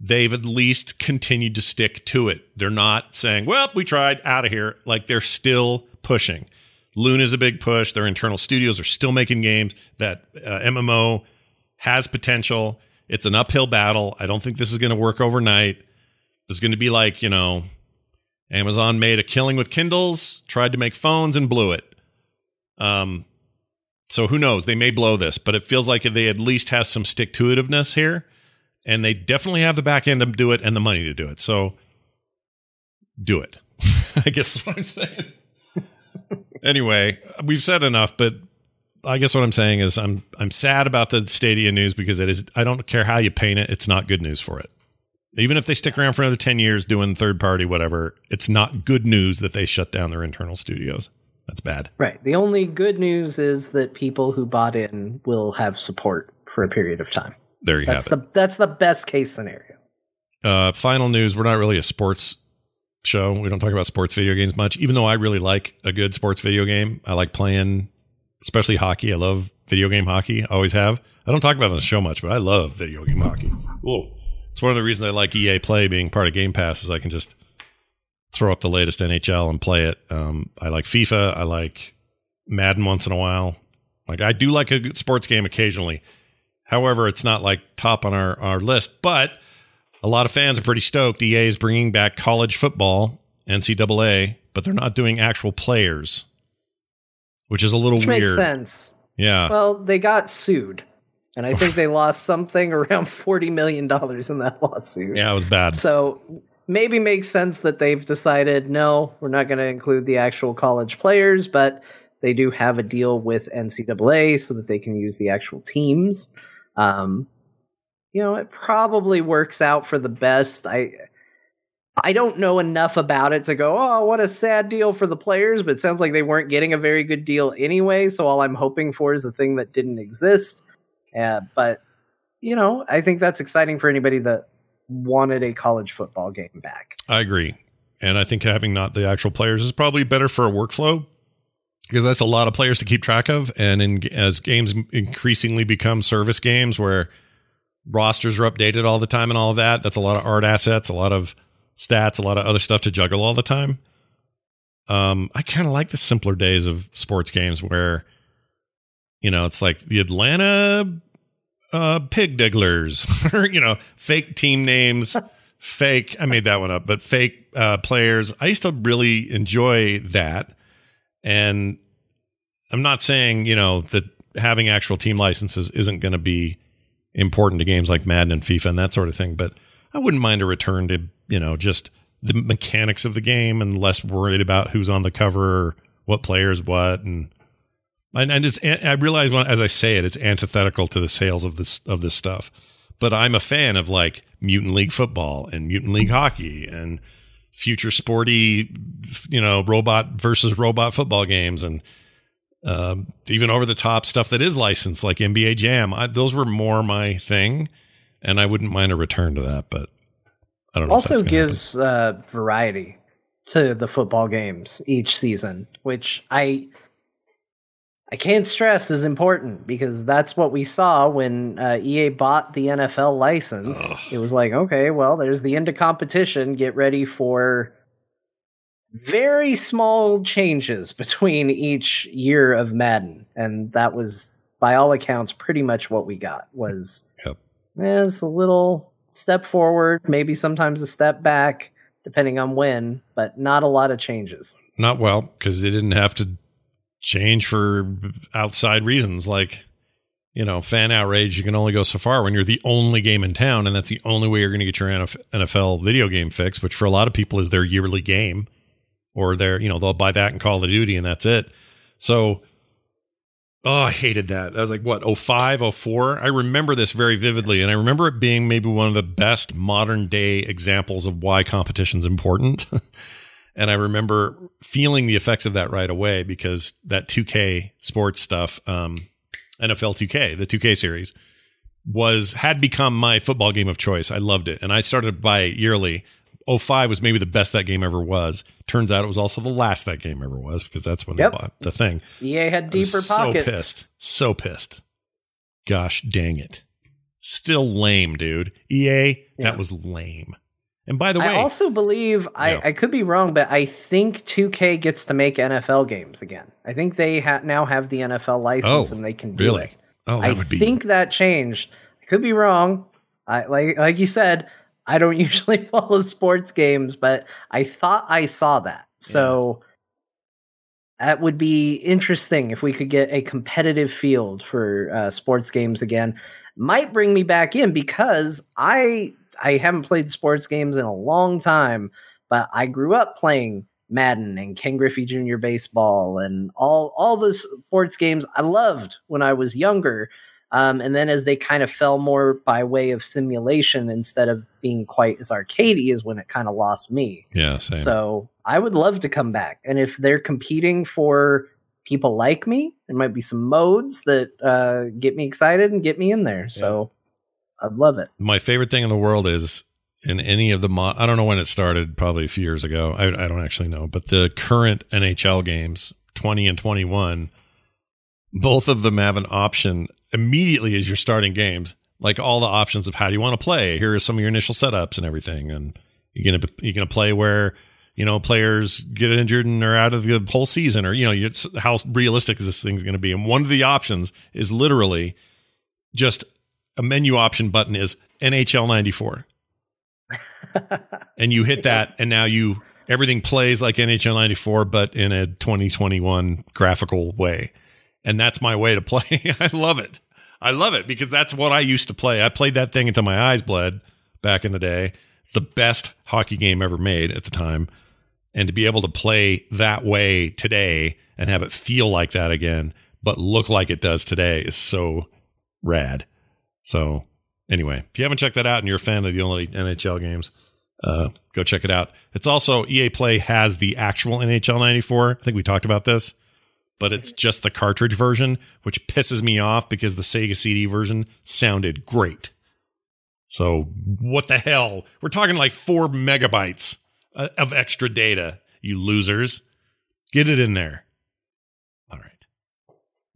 they've at least continued to stick to it. They're not saying, "Well, we tried, out of here." Like they're still pushing. Luna is a big push. Their internal studios are still making games. That uh, MMO has potential. It's an uphill battle. I don't think this is going to work overnight. It's going to be like, you know, Amazon made a killing with Kindles, tried to make phones and blew it. Um, so who knows? They may blow this, but it feels like they at least have some stick to itiveness here. And they definitely have the back end to do it and the money to do it. So do it. I guess is what I'm saying. Anyway, we've said enough, but I guess what I'm saying is I'm I'm sad about the Stadia news because it is I don't care how you paint it, it's not good news for it. Even if they stick around for another 10 years doing third party whatever, it's not good news that they shut down their internal studios. That's bad. Right. The only good news is that people who bought in will have support for a period of time. There you That's have the that's the best case scenario. Uh, final news, we're not really a sports show. We don't talk about sports video games much, even though I really like a good sports video game. I like playing especially hockey. I love video game hockey. I always have. I don't talk about it on the show much, but I love video game hockey. Whoa. It's one of the reasons I like EA Play being part of Game Pass is I can just throw up the latest NHL and play it. Um, I like FIFA. I like Madden once in a while. Like I do like a good sports game occasionally. However, it's not like top on our, our list, but a lot of fans are pretty stoked. EA is bringing back college football, NCAA, but they're not doing actual players, which is a little Which weird. makes sense. Yeah. Well, they got sued. And I think they lost something around $40 million in that lawsuit. yeah, it was bad. So maybe makes sense that they've decided no, we're not going to include the actual college players, but they do have a deal with NCAA so that they can use the actual teams. Um, you know, it probably works out for the best. I I don't know enough about it to go, oh, what a sad deal for the players, but it sounds like they weren't getting a very good deal anyway. So all I'm hoping for is the thing that didn't exist. Uh, but you know, I think that's exciting for anybody that wanted a college football game back. I agree. And I think having not the actual players is probably better for a workflow because that's a lot of players to keep track of. And in, as games increasingly become service games where rosters are updated all the time and all of that, that's a lot of art assets, a lot of stats, a lot of other stuff to juggle all the time. Um, I kind of like the simpler days of sports games where, you know, it's like the Atlanta uh, pig digglers, or, you know, fake team names, fake, I made that one up, but fake uh, players. I used to really enjoy that. And I'm not saying, you know, that having actual team licenses isn't going to be important to games like Madden and FIFA and that sort of thing, but I wouldn't mind a return to, you know, just the mechanics of the game and less worried about who's on the cover or what players what and and, and it's, I realize when, as I say it, it's antithetical to the sales of this of this stuff. But I'm a fan of like Mutant League football and Mutant League hockey and future sporty, you know, robot versus robot football games and um, even over the top stuff that is licensed like NBA Jam. I, those were more my thing, and I wouldn't mind a return to that. But I don't know. if Also gives uh, variety to the football games each season, which I I can't stress is important because that's what we saw when uh, EA bought the NFL license. Ugh. It was like, okay, well, there's the end of competition. Get ready for very small changes between each year of Madden, and that was, by all accounts, pretty much what we got. Was Yep. eh, it's a little step forward, maybe sometimes a step back, depending on when, but not a lot of changes. Not well, because they didn't have to change for outside reasons like, you know, fan outrage. You can only go so far when you're the only game in town, and that's the only way you're going to get your NFL video game fix, which for a lot of people is their yearly game, or they're you know, they'll buy that and Call of Duty, and that's it. So, oh, I hated that. That was like, what, 05, 04? I remember this very vividly, and I remember it being maybe one of the best modern day examples of why competition's important. And I remember feeling the effects of that right away because that 2K sports stuff, um, NFL 2K, the 2K series, was had become my football game of choice. I loved it, and I started to buy it yearly. 05 was maybe the best that game ever was. Turns out it was also the last that game ever was because that's when Yep. they bought the thing. EA had deeper pockets. So pissed. So pissed. Gosh dang it. Still lame, dude. EA, Yeah. that was lame. And by the way, I also believe I, Yeah. I could be wrong, but I think 2K gets to make NFL games again. I think they ha- now have the NFL license Oh, and they can do really? it. oh, that I would be I think that changed. I could be wrong. I like like you said, I don't usually follow sports games, but I thought I saw that. So that would be interesting if we could get a competitive field for uh, sports games again. Might bring me back in because I I haven't played sports games in a long time, but I grew up playing Madden and Ken Griffey Jr. Baseball and all all the sports games I loved when I was younger. Um, and then as they kind of fell more by way of simulation instead of being quite as arcadey is when it kind of lost me. Yeah, same. So I would love to come back. And if they're competing for people like me, there might be some modes that uh, get me excited and get me in there. So I'd love it. My favorite thing in the world is in any of the mo- I don't know when it started, probably a few years ago. I, I don't actually know, but the current NHL games, 20 and 21, both of them have an option immediately as you're starting games, like all the options of how do you want to play. Here are some of your initial setups and everything, and you're gonna you're gonna play where you know players get injured and are out of the whole season, or you know how realistic is this thing's to be. And one of the options is literally just a menu option button is NHL 94 and you hit that and now you everything plays like NHL 94 but in a 2021 graphical way. And that's my way to play. I love it. I love it because that's what I used to play. I played that thing until my eyes bled back in the day. It's the best hockey game ever made at the time. And to be able to play that way today and have it feel like that again, but look like it does today is so rad. So anyway, if you haven't checked that out and you're a fan of the only NHL games, uh, go check it out. It's also EA Play has the actual NHL 94. I think we talked about this, but it's just the cartridge version, which pisses me off because the Sega CD version sounded great. So what the hell? We're talking like four megabytes uh, of extra data, you losers. Get it in there. All right.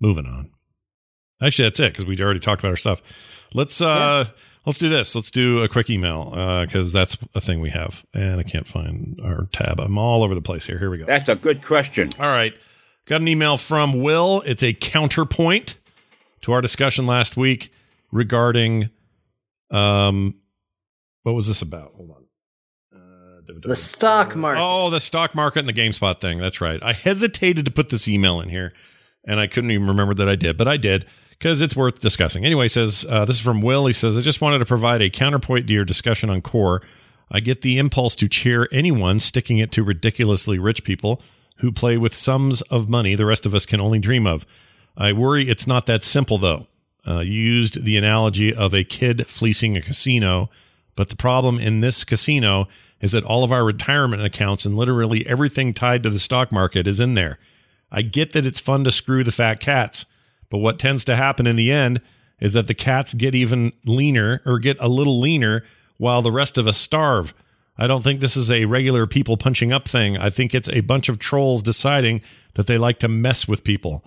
Moving on. Actually, that's it because we already talked about our stuff. Let's uh yeah. let's do this. Let's do a quick email because uh, that's a thing we have, and I can't find our tab. I'm all over the place here. Here we go. That's a good question. All right, got an email from Will. It's a counterpoint to our discussion last week regarding um what was this about? Hold on. Uh, the stock market. Oh, the stock market and the GameStop thing. That's right. I hesitated to put this email in here, and I couldn't even remember that I did, but I did because it's worth discussing. Anyway, says uh, this is from Will. He says, I just wanted to provide a counterpoint to your discussion on core. I get the impulse to cheer anyone sticking it to ridiculously rich people who play with sums of money the rest of us can only dream of. I worry it's not that simple, though. Uh, you used the analogy of a kid fleecing a casino, but the problem in this casino is that all of our retirement accounts and literally everything tied to the stock market is in there. I get that it's fun to screw the fat cats. But what tends to happen in the end is that the cats get even leaner or get a little leaner while the rest of us starve. I don't think this is a regular people punching up thing. I think it's a bunch of trolls deciding that they like to mess with people.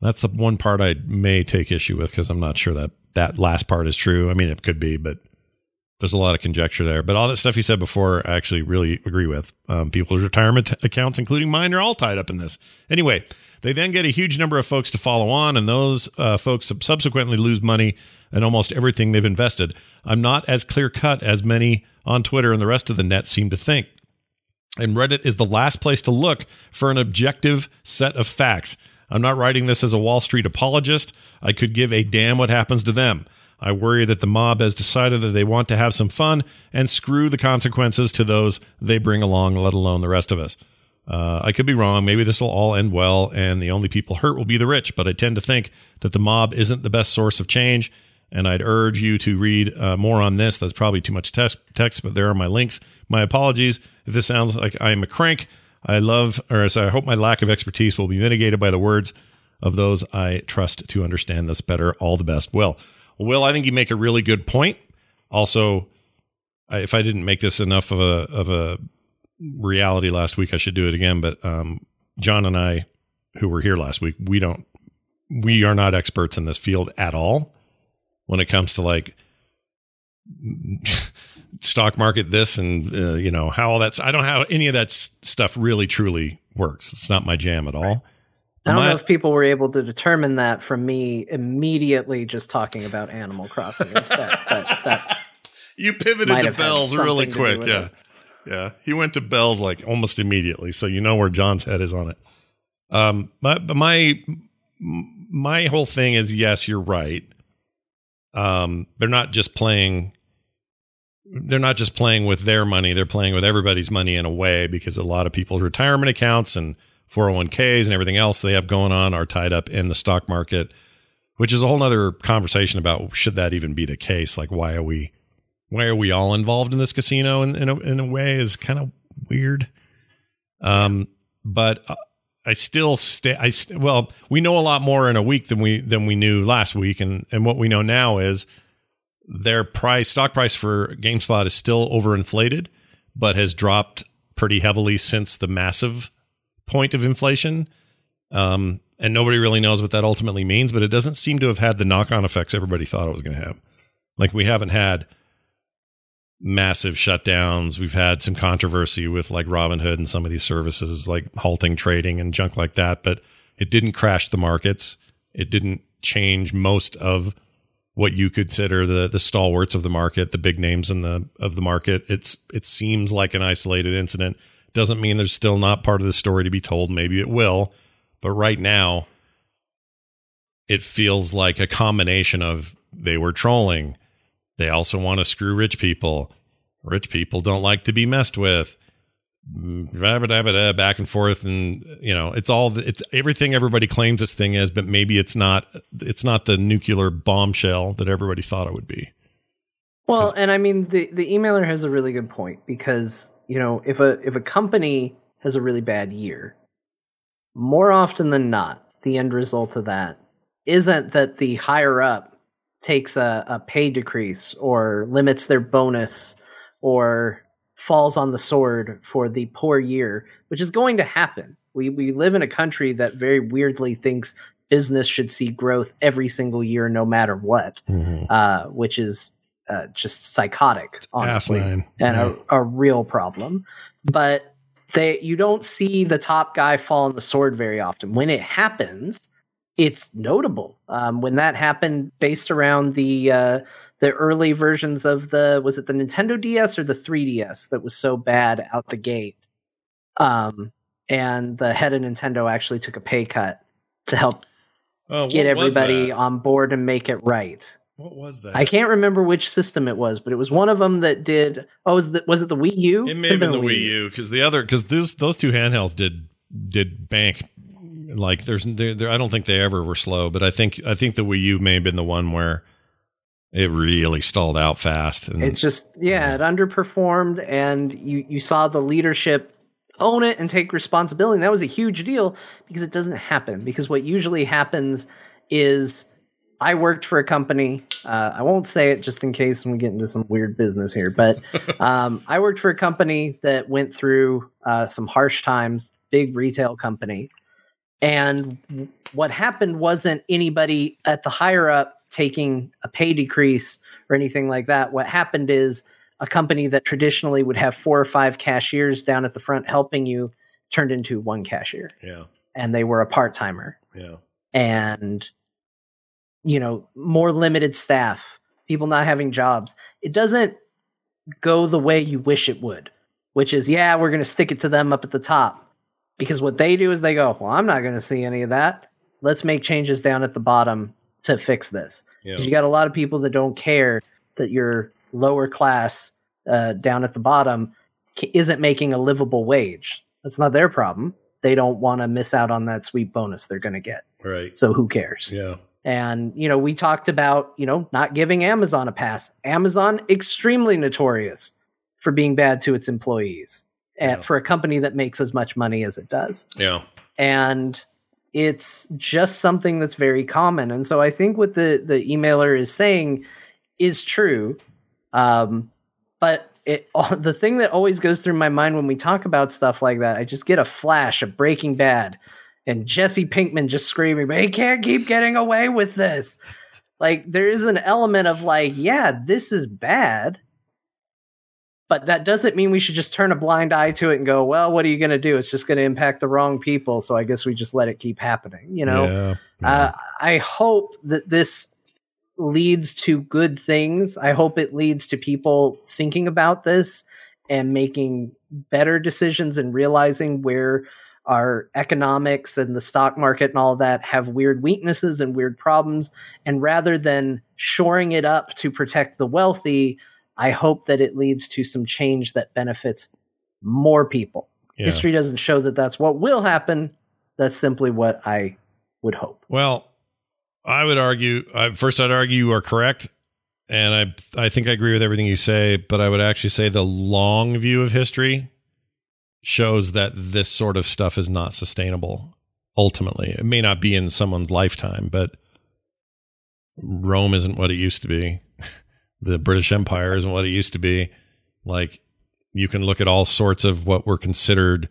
That's the one part I may take issue with because I'm not sure that that last part is true. I mean, it could be, but there's a lot of conjecture there. But all that stuff you said before, I actually really agree with. Um, people's retirement accounts, including mine, are all tied up in this. Anyway, they then get a huge number of folks to follow on, and those uh, folks subsequently lose money and almost everything they've invested. I'm not as clear cut as many on Twitter and the rest of the net seem to think. And Reddit is the last place to look for an objective set of facts. I'm not writing this as a Wall Street apologist. I could give a damn what happens to them. I worry that the mob has decided that they want to have some fun and screw the consequences to those they bring along, let alone the rest of us. Uh, I could be wrong. Maybe this will all end well, and the only people hurt will be the rich. But I tend to think that the mob isn't the best source of change. And I'd urge you to read uh, more on this. That's probably too much text, text, but there are my links. My apologies if this sounds like I am a crank. I love, or so I hope my lack of expertise will be mitigated by the words of those I trust to understand this better. All the best, Will. Will, I think you make a really good point. Also, if I didn't make this enough of a of a reality last week. I should do it again. But um, John and I, who were here last week, we don't, we are not experts in this field at all when it comes to like stock market this and uh, you know how all that's i don't know how any of that stuff really truly works it's not my jam at all I don't know if people were able to determine that from me immediately just talking about Animal Crossing instead. but that you pivoted to bells really quick, yeah. It. Yeah, he went to Bell's like almost immediately, so you know where John's head is on it. Um, my my my whole thing is yes, you're right. Um, they're not just playing they're not just playing with their money, they're playing with everybody's money in a way because a lot of people's retirement accounts and 401ks and everything else they have going on are tied up in the stock market, which is a whole nother conversation about should that even be the case? Like, why are we, why are we all involved in this casino in, in, a, in a way is kind of weird. Um, but uh, I still stay. I st- well, we know a lot more in a week than we than we knew last week, and and what we know now is their price stock price for GameStop is still overinflated, but has dropped pretty heavily since the massive point of inflation. Um, and nobody really knows what that ultimately means, but it doesn't seem to have had the knock on effects everybody thought it was going to have. Like we haven't had massive shutdowns. We've had some controversy with like Robinhood and some of these services, like halting trading and junk like that, but it didn't crash the markets. It didn't change most of what you consider the the stalwarts of the market, the big names in the of the market. It's it seems like an isolated incident. Doesn't mean there's still not part of the story to be told. Maybe it will, but right now, it feels like a combination of they were trolling. They also want to screw rich people. Rich people don't like to be messed with. Mm, back and forth, and you know, it's all it's everything everybody claims this thing is, but maybe it's not. It's not the nuclear bombshell that everybody thought it would be. Well, and I mean, the the emailer has a really good point because you know, if a if a company has a really bad year, more often than not, the end result of that isn't that the higher up takes a, a pay decrease or limits their bonus or falls on the sword for the poor year, which is going to happen. We we live in a country that very weirdly thinks business should see growth every single year, no matter what, Mm-hmm. uh, which is uh, just psychotic, honestly, asinine. and Yeah. a, a real problem. But they you don't see the top guy fall on the sword very often. When it happens, it's notable. Um, when that happened, based around the uh, the early versions of the was it the Nintendo DS or the 3DS that was so bad out the gate, um, and the head of Nintendo actually took a pay cut to help Oh, get everybody on board and make it right. What was that? I can't remember which system it was, but it was one of them that did. Oh, was, the, was it the Wii U? It may Could've been the Wii U because the other because those those two handhelds did did bank like there's there, there, I don't think they ever were slow, but I think I think the Wii U may have been the one where it really stalled out fast. And It's just yeah, it underperformed, and you you saw the leadership own it and take responsibility. And that was a huge deal because it doesn't happen. Because what usually happens is I worked for a company. Uh, I won't say it just in case we get into some weird business here, but um, I worked for a company that went through uh, some harsh times, big retail company. And what happened wasn't anybody at the higher up taking a pay decrease or anything like that. What happened is a company that traditionally would have four or five cashiers down at the front helping you turned into one cashier yeah, and they were a part timer yeah, and you know more limited staff people not having jobs it doesn't go the way you wish it would which is yeah we're going to stick it to them up at the top because what they do is they go well i'm not going to see any of that let's make changes down at the bottom to fix this yeah. 'Cause you got a lot of people that don't care that your lower class uh, down at the bottom isn't making a livable wage that's not their problem they don't want to miss out on that sweet bonus they're going to get Right. so who cares? Yeah. And you know, we talked about, you know, not giving Amazon a pass. Amazon extremely notorious for being bad to its employees. Yeah. And for a company that makes as much money as it does. Yeah. And it's just something that's very common. And so I think what the the emailer is saying is true. Um, but it the thing that always goes through my mind when we talk about stuff like that, I just get a flash of Breaking Bad and Jesse Pinkman just screaming, "But he can't keep getting away with this." Like there is an element of like, yeah, this is bad, but that doesn't mean we should just turn a blind eye to it and go, "Well, what are you going to do? It's just going to impact the wrong people, so I guess we just let it keep happening." You know, Yeah. uh, I hope that this leads to good things. I hope it leads to people thinking about this and making better decisions and realizing where our economics and the stock market and all that have weird weaknesses and weird problems. And rather than shoring it up to protect the wealthy, I hope that it leads to some change that benefits more people. Yeah. History doesn't show that that's what will happen. That's simply what I would hope. Well, I would argue. I, first, I'd argue you are correct, and I I think I agree with everything you say. But I would actually say the long view of history shows that this sort of stuff is not sustainable. Ultimately, it may not be in someone's lifetime, but Rome isn't what it used to be. the British Empire isn't what it used to be. Like you can look at all sorts of what were considered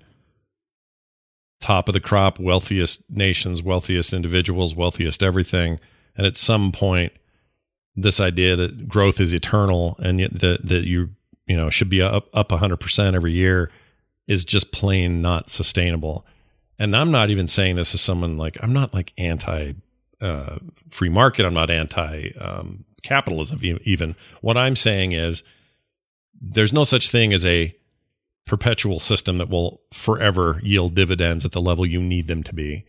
top of the crop, wealthiest nations, wealthiest individuals, wealthiest everything. And at some point, this idea that growth is eternal and that that you you know should be up up hundred percent every year is just plain not sustainable. And I'm not even saying this as someone like I'm not like anti uh, free market. I'm not anti um, capitalism. Even what I'm saying is there's no such thing as a perpetual system that will forever yield dividends at the level you need them to be.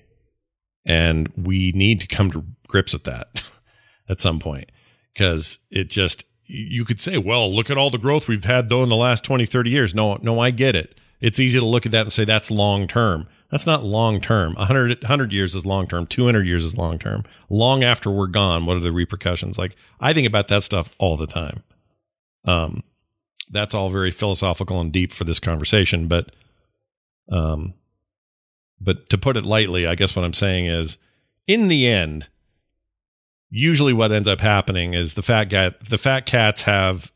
And we need to come to grips with that at some point because it just, you could say, well, look at all the growth we've had though in the last 20, 30 years. No, no, I get it. It's easy to look at that and say that's long term. That's not long term. 100, 100 years is long term. 200 years is long term. Long after we're gone, what are the repercussions? Like, I think about that stuff all the time. Um, that's all very philosophical and deep for this conversation, but um but to put it lightly, I guess what I'm saying is in the end usually what ends up happening is the fat guy the fat cats have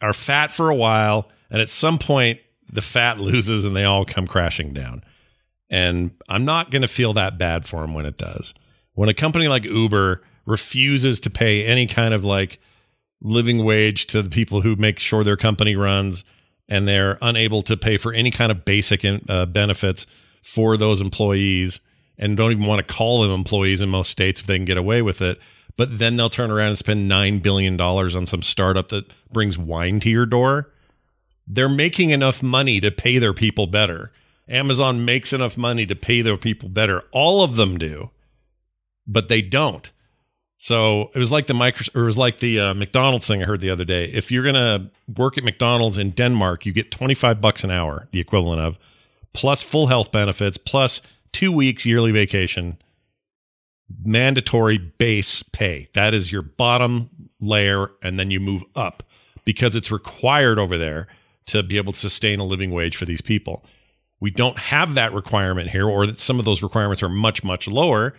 are fat for a while and at some point the fat loses and they all come crashing down. And I'm not going to feel that bad for them when it does. When a company like Uber refuses to pay any kind of like living wage to the people who make sure their company runs and they're unable to pay for any kind of basic uh, benefits for those employees and don't even want to call them employees in most states if they can get away with it but then they'll turn around and spend 9 billion dollars on some startup that brings wine to your door they're making enough money to pay their people better amazon makes enough money to pay their people better all of them do but they don't so it was like the micro, it was like the uh, McDonald's thing I heard the other day. If you're gonna work at McDonald's in Denmark, you get 25 bucks an hour, the equivalent of, plus full health benefits, plus two weeks yearly vacation, mandatory base pay. That is your bottom layer, and then you move up because it's required over there to be able to sustain a living wage for these people. We don't have that requirement here, or that some of those requirements are much, much lower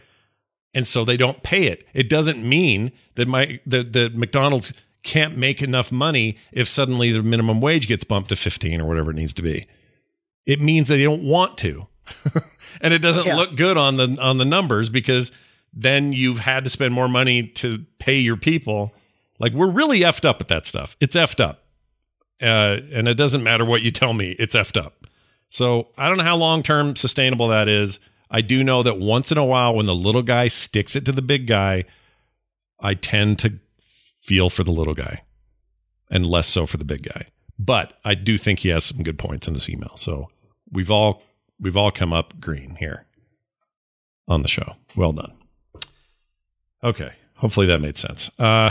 and so they don't pay it. It doesn't mean that my that the McDonald's can't make enough money if suddenly the minimum wage gets bumped to 15 or whatever it needs to be. It means that they don't want to. and it doesn't Yeah. look good on the on the numbers because then you've had to spend more money to pay your people. Like we're really effed up at that stuff. It's effed up. Uh, and it doesn't matter what you tell me, it's effed up. So I don't know how long term sustainable that is. I do know that once in a while, when the little guy sticks it to the big guy, I tend to feel for the little guy and less so for the big guy. But I do think he has some good points in this email. So we've all we've all come up green here on the show. Well done. Okay. Hopefully that made sense. Uh,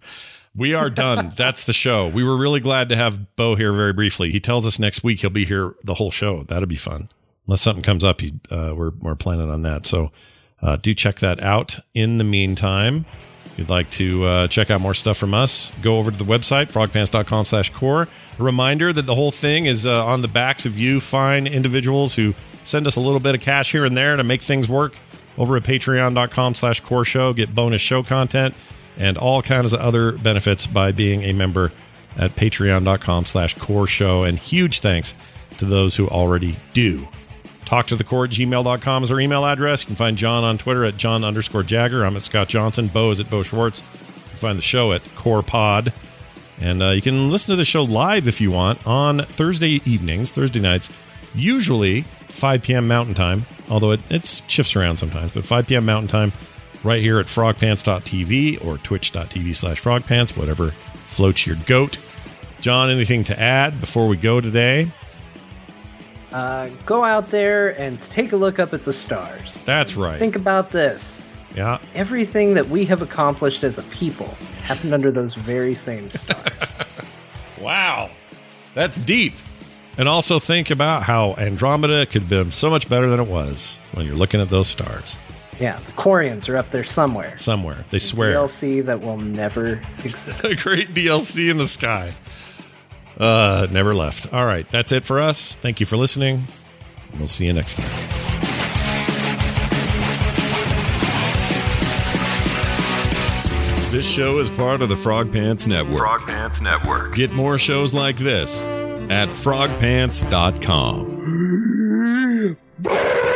we are done. That's the show. We were really glad to have Bo here very briefly. He tells us next week he'll be here the whole show. That'll be fun. Unless something comes up, he, uh, we're, we're planning on that. So uh, do check that out. In the meantime, if you'd like to uh, check out more stuff from us, go over to the website, frogpants.com slash core. A reminder that the whole thing is uh, on the backs of you fine individuals who send us a little bit of cash here and there to make things work over at patreon.com slash core show. Get bonus show content and all kinds of other benefits by being a member at patreon.com slash core show. And huge thanks to those who already do. Talk to the core at gmail.com is our email address. You can find John on Twitter at John underscore Jagger. I'm at Scott Johnson. Bo is at Bo Schwartz. You can find the show at Core Pod. And uh, you can listen to the show live if you want on Thursday evenings, Thursday nights, usually 5 p.m. Mountain Time, although it, it shifts around sometimes, but 5 p.m. Mountain Time right here at frogpants.tv or twitch.tv slash frogpants, whatever floats your goat. John, anything to add before we go today? Uh, go out there and take a look up at the stars. That's right. Think about this. yeah. Everything that we have accomplished as a people happened under those very same stars. Wow. That's deep. And also think about how Andromeda could have been so much better than it was when you're looking at those stars. Yeah, the Quarians are up there somewhere. Somewhere. They swear. DLC that will never exist. a great DLC in the sky. Uh, never left. All right, that's it for us. Thank you for listening. We'll see you next time. This show is part of the Frog Pants Network. Frog Pants Network. Get more shows like this at frogpants.com.